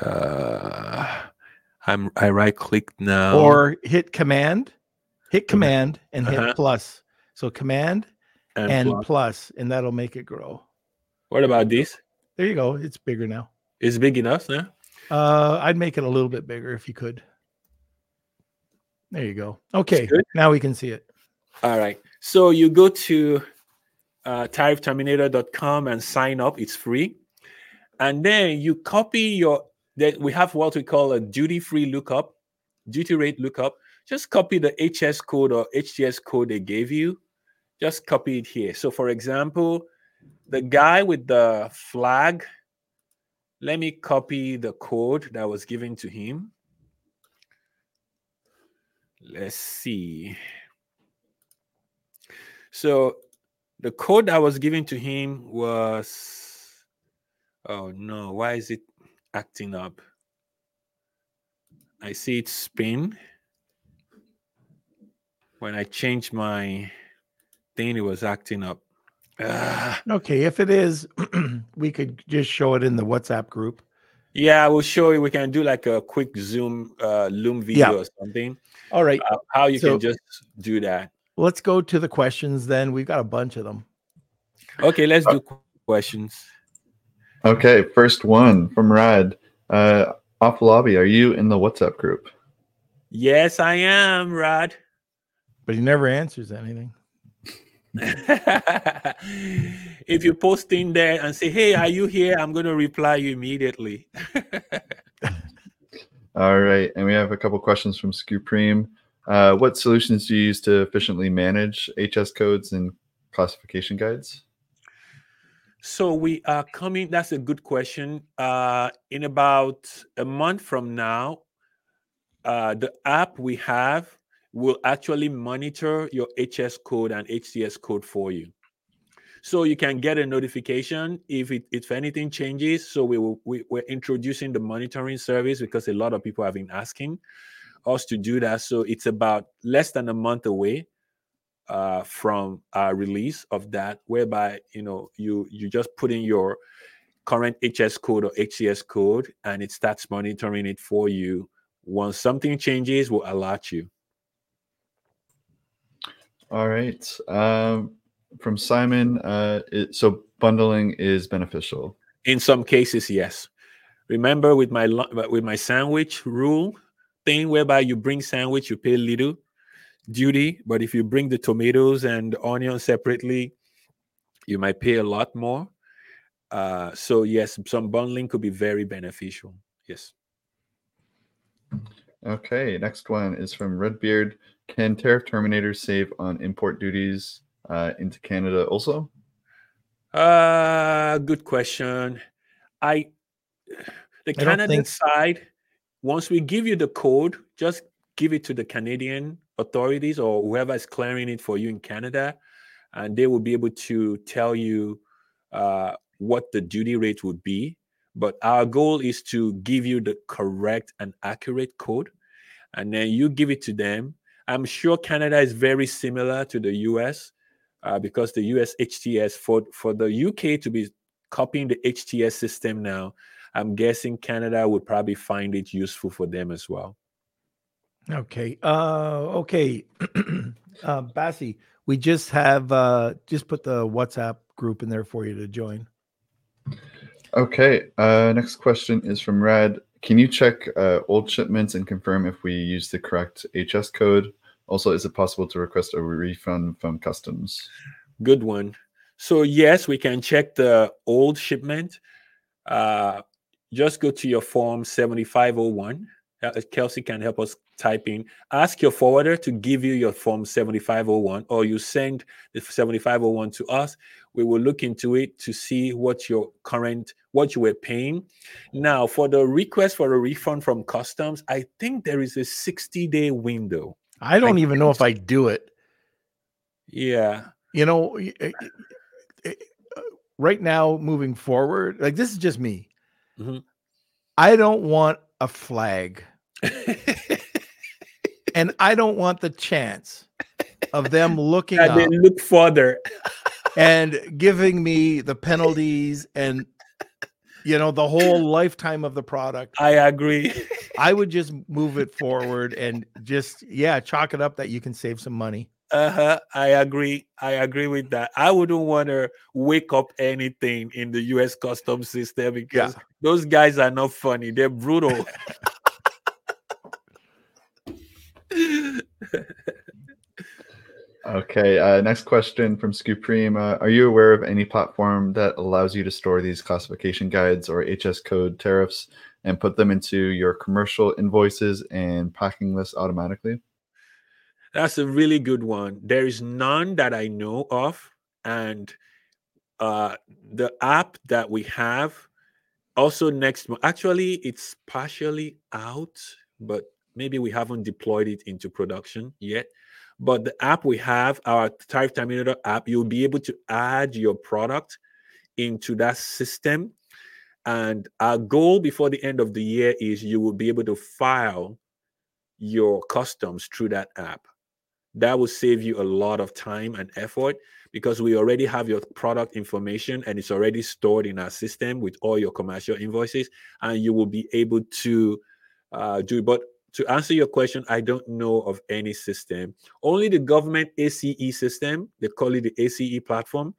uh, i'm i right click now Or hit command, hit command and hit Uh-huh. plus. So command and, and plus. plus, and that'll make it grow. What about this There you go. It's bigger now. it's big enough now Uh, I'd make it a little bit bigger if you could. There you go. Okay, now we can see it. All right. So you go to uh, tariffterminator.com and sign up. It's free. And then you copy your Then we have what we call a duty-free lookup, duty rate lookup. Just copy the HS code or HTS code they gave you. Just copy it here. So, for example, the guy with the flag, let me copy the code that was given to him. Let's see. So the code that was given to him was oh no, why is it acting up? I see it spin. When I changed my thing, it was acting up. Ah. Okay, if it is, we could just show it in the WhatsApp group. Yeah, we'll show you. We can do like a quick Zoom uh, Loom video Yeah. or something. All right, Uh, how you So- can just do that. let's go to the questions then. We've got a bunch of them. Okay, let's do qu- questions. Okay, first one from Rad. Uh, Afolabi, are you in the WhatsApp group? Yes, I am, Rod. But he never answers anything. if you post in there and say, "Hey, are you here?" I'm going to reply you immediately. All right, and we have a couple questions from Scooprim. Uh, what solutions do you use to efficiently manage HS codes and classification guides? So we are coming. That's a good question. Uh, in about a month from now, uh, the app we have will actually monitor your HS code and HTS code for you. So you can get a notification if it if anything changes. So we will we, we're introducing the monitoring service because a lot of people have been asking us to do that. So it's about less than a month away uh, from our release of that, whereby you know you you just put in your current HS code or HTS code, and it starts monitoring it for you. Once something changes, we'll alert you. All right. Um, from Simon, uh, it, so bundling is beneficial. In some cases, yes. Remember with my with my sandwich rule thing, whereby you bring sandwich, you pay little duty, but if you bring the tomatoes and the onion separately, you might pay a lot more. Uh, so yes, some bundling could be very beneficial. Yes. Okay, next one is from Redbeard. Can tariff terminators save on import duties uh, into Canada also? Uh good question. I the I don't Canada think- side, once we give you the code, just give it to the Canadian authorities or whoever is clearing it for you in Canada, and they will be able to tell you uh, what the duty rate would be. But our goal is to give you the correct and accurate code, and then you give it to them. I'm sure Canada is very similar to the US uh, because the US HTS for for the UK to be copying the HTS system now, I'm guessing Canada would probably find it useful for them as well. Okay. Uh okay. uh Bassi, we just have uh just put the WhatsApp group in there for you to join. Okay, uh, next question is from Rad. Can you check uh, old shipments and confirm if we use the correct HS code? Also, is it possible to request a refund from customs? Good one. So yes, we can check the old shipment. Uh, just go to your form 7501. Uh, Kelsey can help us type in. Ask your forwarder to give you your form 7501, or you send the 7501 to us. We will look into it to see what your current what you were paying. Now, for the request for a refund from customs, I think there is a 60 day window. I don't I even know if I do it. Yeah. You know, uh, right now moving forward, like this is just me. Mhm. I don't want a flag and I don't want the chance of them looking up look further. And giving me the penalties and you know the whole lifetime of the product. I agree. I would just move it forward and just yeah, chalk it up that you can save some money. Uh-huh. I agree. I agree with that. I wouldn't want to wake up anything in the US customs system because those guys are not funny. They're brutal. Okay, uh, next question from Scooprim. Uh, are you aware of any platform that allows you to store these classification guides or HS code tariffs and put them into your commercial invoices and packing list automatically? That's a really good one. There is none that I know of. And uh, the app that we have also next month, actually, it's partially out, but maybe we haven't deployed it into production yet. But the app we have, our Tariff Terminator app, you'll be able to add your product into that system. And our goal before the end of the year is you will be able to file your customs through that app. That will save you a lot of time and effort because we already have your product information and it's already stored in our system with all your commercial invoices, and you will be able to uh, do. But to answer your question, I don't know of any system. Only the government ACE system, they call it the ACE platform.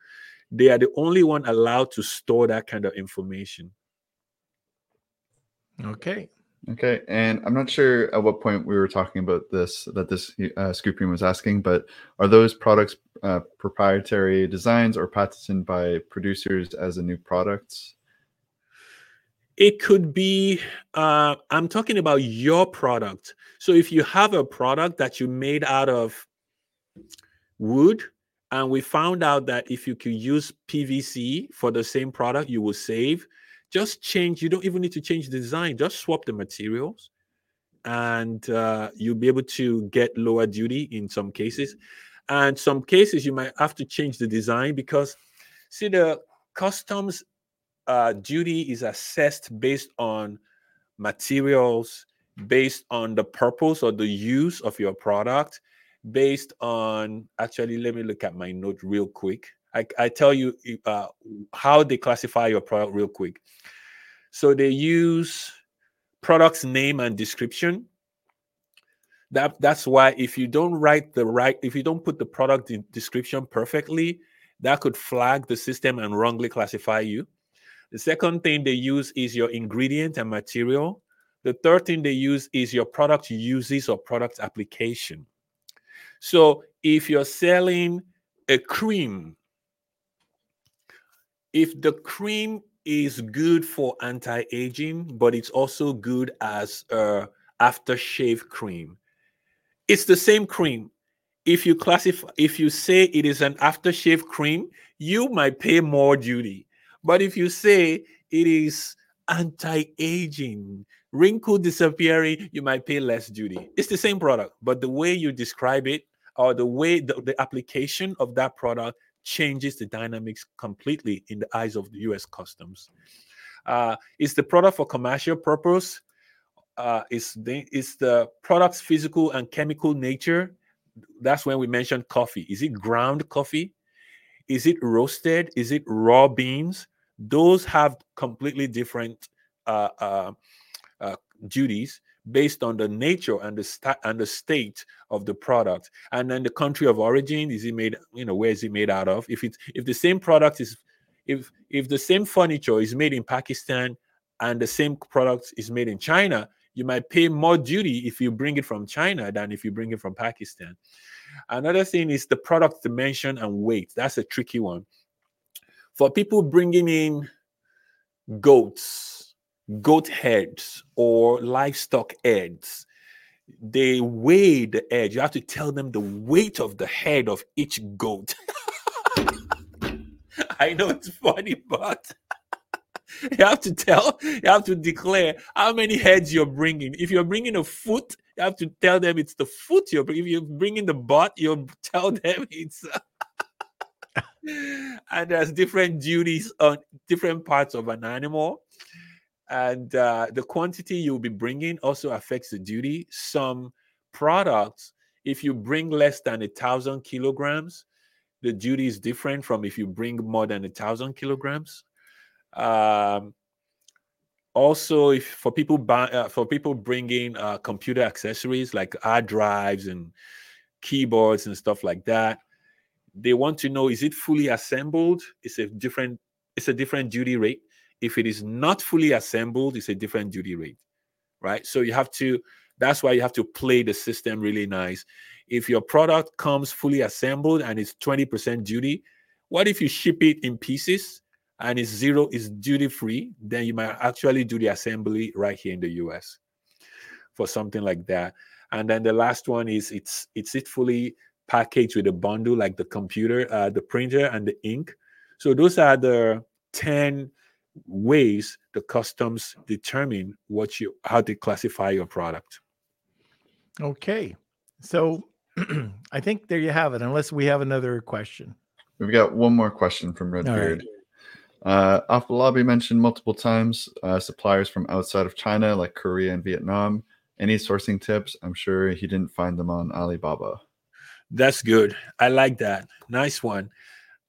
They are the only one allowed to store that kind of information. Okay. Okay, and I'm not sure at what point we were talking about this that this uh, Scooping was asking, but are those products uh, proprietary designs or patented by producers as a new product? It could be. Uh, I'm talking about your product. So if you have a product that you made out of wood, and we found out that if you could use PVC for the same product, you will save just change you don't even need to change the design just swap the materials and uh, you'll be able to get lower duty in some cases and some cases you might have to change the design because see the customs uh, duty is assessed based on materials based on the purpose or the use of your product based on actually let me look at my note real quick I, I tell you uh, how they classify your product real quick. So they use product's name and description. That that's why if you don't write the right, if you don't put the product description perfectly, that could flag the system and wrongly classify you. The second thing they use is your ingredient and material. The third thing they use is your product uses or product application. So if you're selling a cream if the cream is good for anti-aging, but it's also good as a aftershave cream. It's the same cream. If you classify, if you say it is an aftershave cream, you might pay more duty. But if you say it is anti-aging, wrinkle disappearing, you might pay less duty. It's the same product, but the way you describe it or the way the, the application of that product changes the dynamics completely in the eyes of the U.S. Customs. Uh, is the product for commercial purpose? Uh, the is the product's physical and chemical nature? That's when we mentioned coffee. Is it ground coffee? Is it roasted? Is it raw beans? Those have completely different uh, uh, uh duties based on the nature and the sta- and the state of the product. And then the country of origin is it made you know where is it made out of? If it's if the same product is if if the same furniture is made in pakistan and the same product is made in china you might pay more duty if you bring it from china than if you bring it from pakistan. Another thing is the product dimension and weight. That's a tricky one for people bringing in goats goat heads or livestock heads they weigh the head. You have to tell them the weight of the head of each goat. I know it's funny but you have to tell you have to declare how many heads you're bringing. If you're bringing a foot you have to tell them it's the foot you're bringing if you're bringing the butt you'll tell them it's and there's different duties on different parts of an animal and uh, the quantity you'll be bringing also affects the duty. Some products, if you bring less than a thousand kilograms, the duty is different from if you bring more than a thousand kilograms. Um, also, if for people buy, uh, for people bringing uh, computer accessories like hard drives and keyboards and stuff like that, they want to know is it fully assembled? It's a different it's a different duty rate if it is not fully assembled, it's a different duty rate, right? So you have to, that's why you have to play the system really nice. If your product comes fully assembled and it's 20% duty, what if you ship it in pieces and it's zero is duty free, then you might actually do the assembly right here in the US for something like that. And then the last one is it's it's it fully packaged with a bundle like the computer, uh, the printer, and the ink. So those are the 10 ways the customs determine what you how to classify your product. Okay. So I think there you have it, unless we have another question. We've got one more question from All Redbeard. right. Uh, Afolabi mentioned multiple times uh, suppliers from outside of China, like Korea and Vietnam. Any sourcing tips? I'm sure he didn't find them on Alibaba. That's good. I like that. Nice one.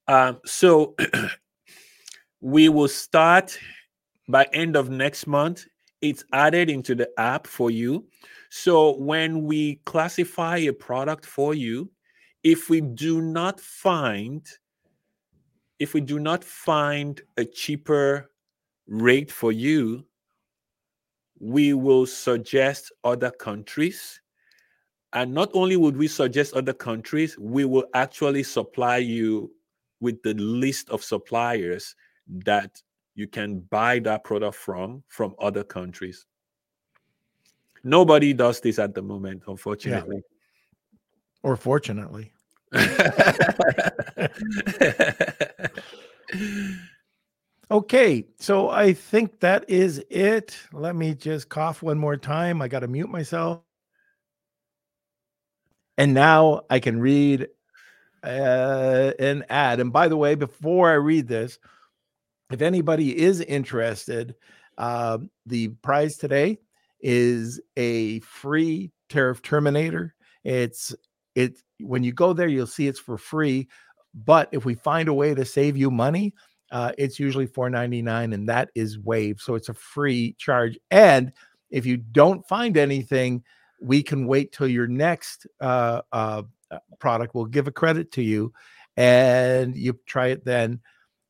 Um, so we will start by end of next month. It's added into the app for you. So when we classify a product for you, if we do not find if we do not find a cheaper rate for you, we will suggest other countries. And not only would we suggest other countries, we will actually supply you with the list of suppliers that you can buy that product from from other countries. Nobody does this at the moment, unfortunately. Or fortunately. Okay, so I think that is it. Let me just cough one more time. I got to mute myself. And now I can read uh, an ad. And by the way, before I read this, if anybody is interested, uh, the prize today is a free tariff terminator. It's it when you go there, you'll see it's for free. But if we find a way to save you money, uh, it's usually $4.99 and that is waived. So it's a free charge. And if you don't find anything, we can wait till your next uh, uh, uh, product. We'll give a credit to you and you try it then.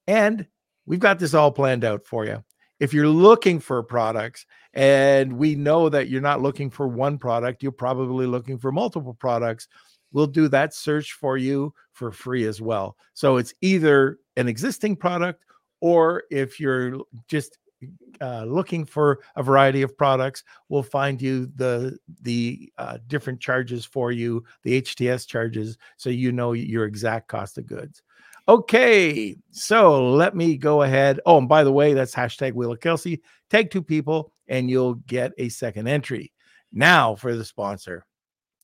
And we've got this all planned out for you. If you're looking for products and we know that you're not looking for one product, you're probably looking for multiple products we'll do that search for you for free as well. So it's either an existing product or if you're just uh, looking for a variety of products, we'll find you the the uh, different charges for you, the HTS charges, so you know your exact cost of goods. Okay, so let me go ahead. Oh, and by the way, that's hashtag Wheel of Kelsey. Tag two people, and you'll get a second entry. Now for the sponsor.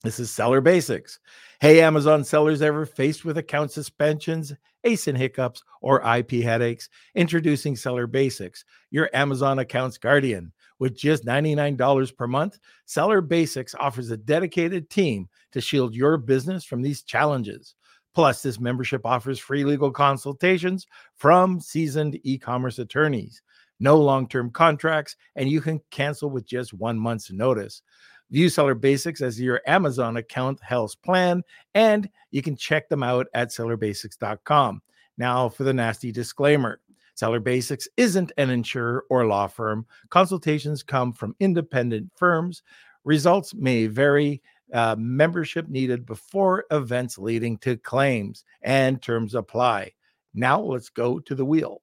This is Seller Basics. Hey, Amazon sellers ever faced with account suspensions, ASIN hiccups, or IP headaches? Introducing Seller Basics, your Amazon account's guardian. With just $99 per month, Seller Basics offers a dedicated team to shield your business from these challenges. Plus, this membership offers free legal consultations from seasoned e commerce attorneys. No long term contracts, and you can cancel with just one month's notice. View Seller Basics as your Amazon account health plan, and you can check them out at sellerbasics.com. Now, for the nasty disclaimer Seller Basics isn't an insurer or law firm. Consultations come from independent firms. Results may vary. Uh, membership needed before events leading to claims, and terms apply. Now, let's go to the wheel.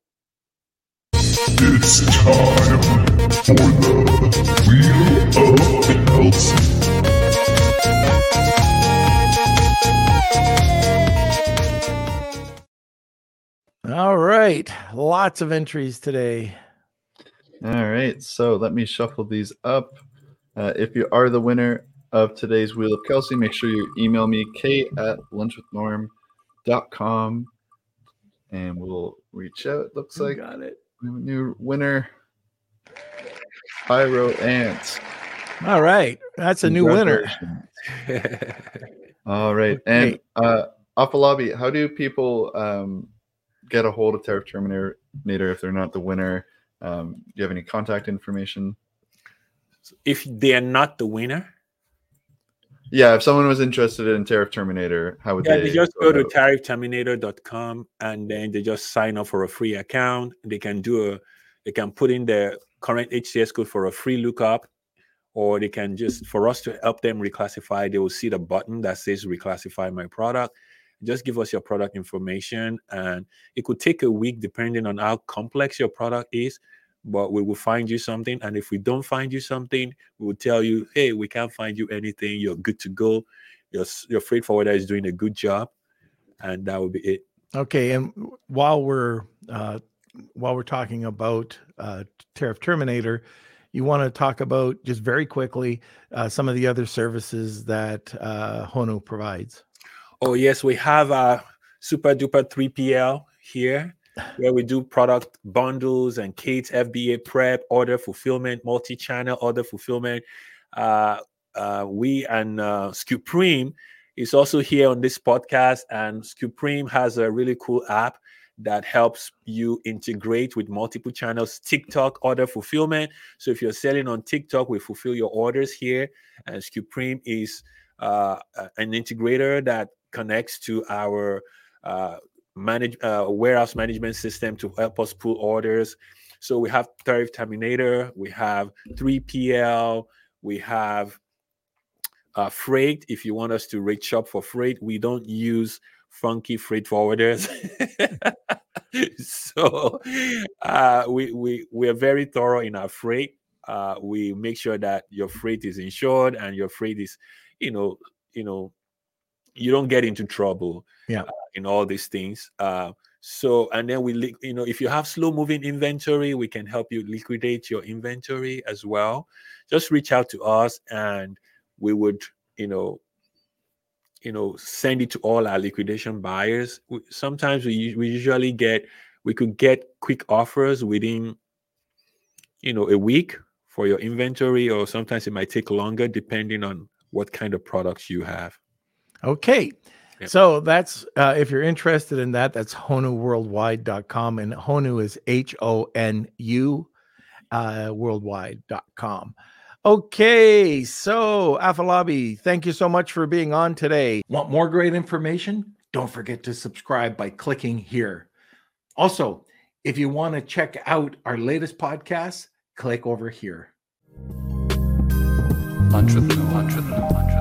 It's time for the Wheel of Kelsey. All right, lots of entries today. All right, so let me shuffle these up. Uh, if you are the winner of today's Wheel of Kelsey, make sure you email me, kate at lunchwithnorm.com, and we'll reach out. Looks like got it. we have a new winner, Pyro Ants. All right, that's a new winner. All right, and Okay. uh, Afolabi, how do people um, get a hold of Tariff Terminator if they're not the winner? Um, do you have any contact information? if they are not the winner, Yeah, if someone was interested in Tariff Terminator, how would yeah, they? they just go to about- tariffterminator.com and then they just sign up for a free account. They can do a, they can put in their current HTS code for a free lookup, or they can just for us to help them reclassify. They will see the button that says reclassify my product, just give us your product information and it could take a week depending on how complex your product is but we will find you something. And if we don't find you something we will tell you hey we can't find you anything. You're good to go. Your, your freight forwarder is doing a good job. And that will be it. Okay, and while we're uh, while we're talking about uh, Tariff Terminator, you want to talk about just very quickly uh, some of the other services that uh, Honu provides. Oh yes, we have a super duper 3PL here where we do product bundles and kits, FBA prep, order fulfillment, multi-channel order fulfillment. Uh, uh, we and uh, Supreme is also here on this podcast, and Supreme has a really cool app that helps you integrate with multiple channels tiktok order fulfillment. So if you're selling on tiktok we fulfill your orders here. And supreme is uh, an integrator that connects to our uh, manage uh, warehouse management system to help us pull orders. So we have tariff terminator we have 3pl we have uh, freight. If you want us to rate shop for freight we don't use funky freight forwarders. so uh, we we we are very thorough in our freight. Uh, we make sure that your freight is insured and your freight is, you know, you know, you don't get into trouble. Yeah. Uh, in all these things. Uh, so and then we, you know, if you have slow moving inventory, we can help you liquidate your inventory as well. Just reach out to us and we would, you know, you know send it to all our liquidation buyers. Sometimes we, we usually get we could get quick offers within you know a week for your inventory or sometimes it might take longer depending on what kind of products you have. Okay. Yep. so that's uh, if you're interested in that that's honuworldwide.com and honu is h-o-n-u uh, worldwide.com Okay, so Afolabi, thank you so much for being on today. Want more great information? Don't forget to subscribe by clicking here. Also, if you want to check out our latest podcast, click over here. Lunch with, lunch with, lunch with.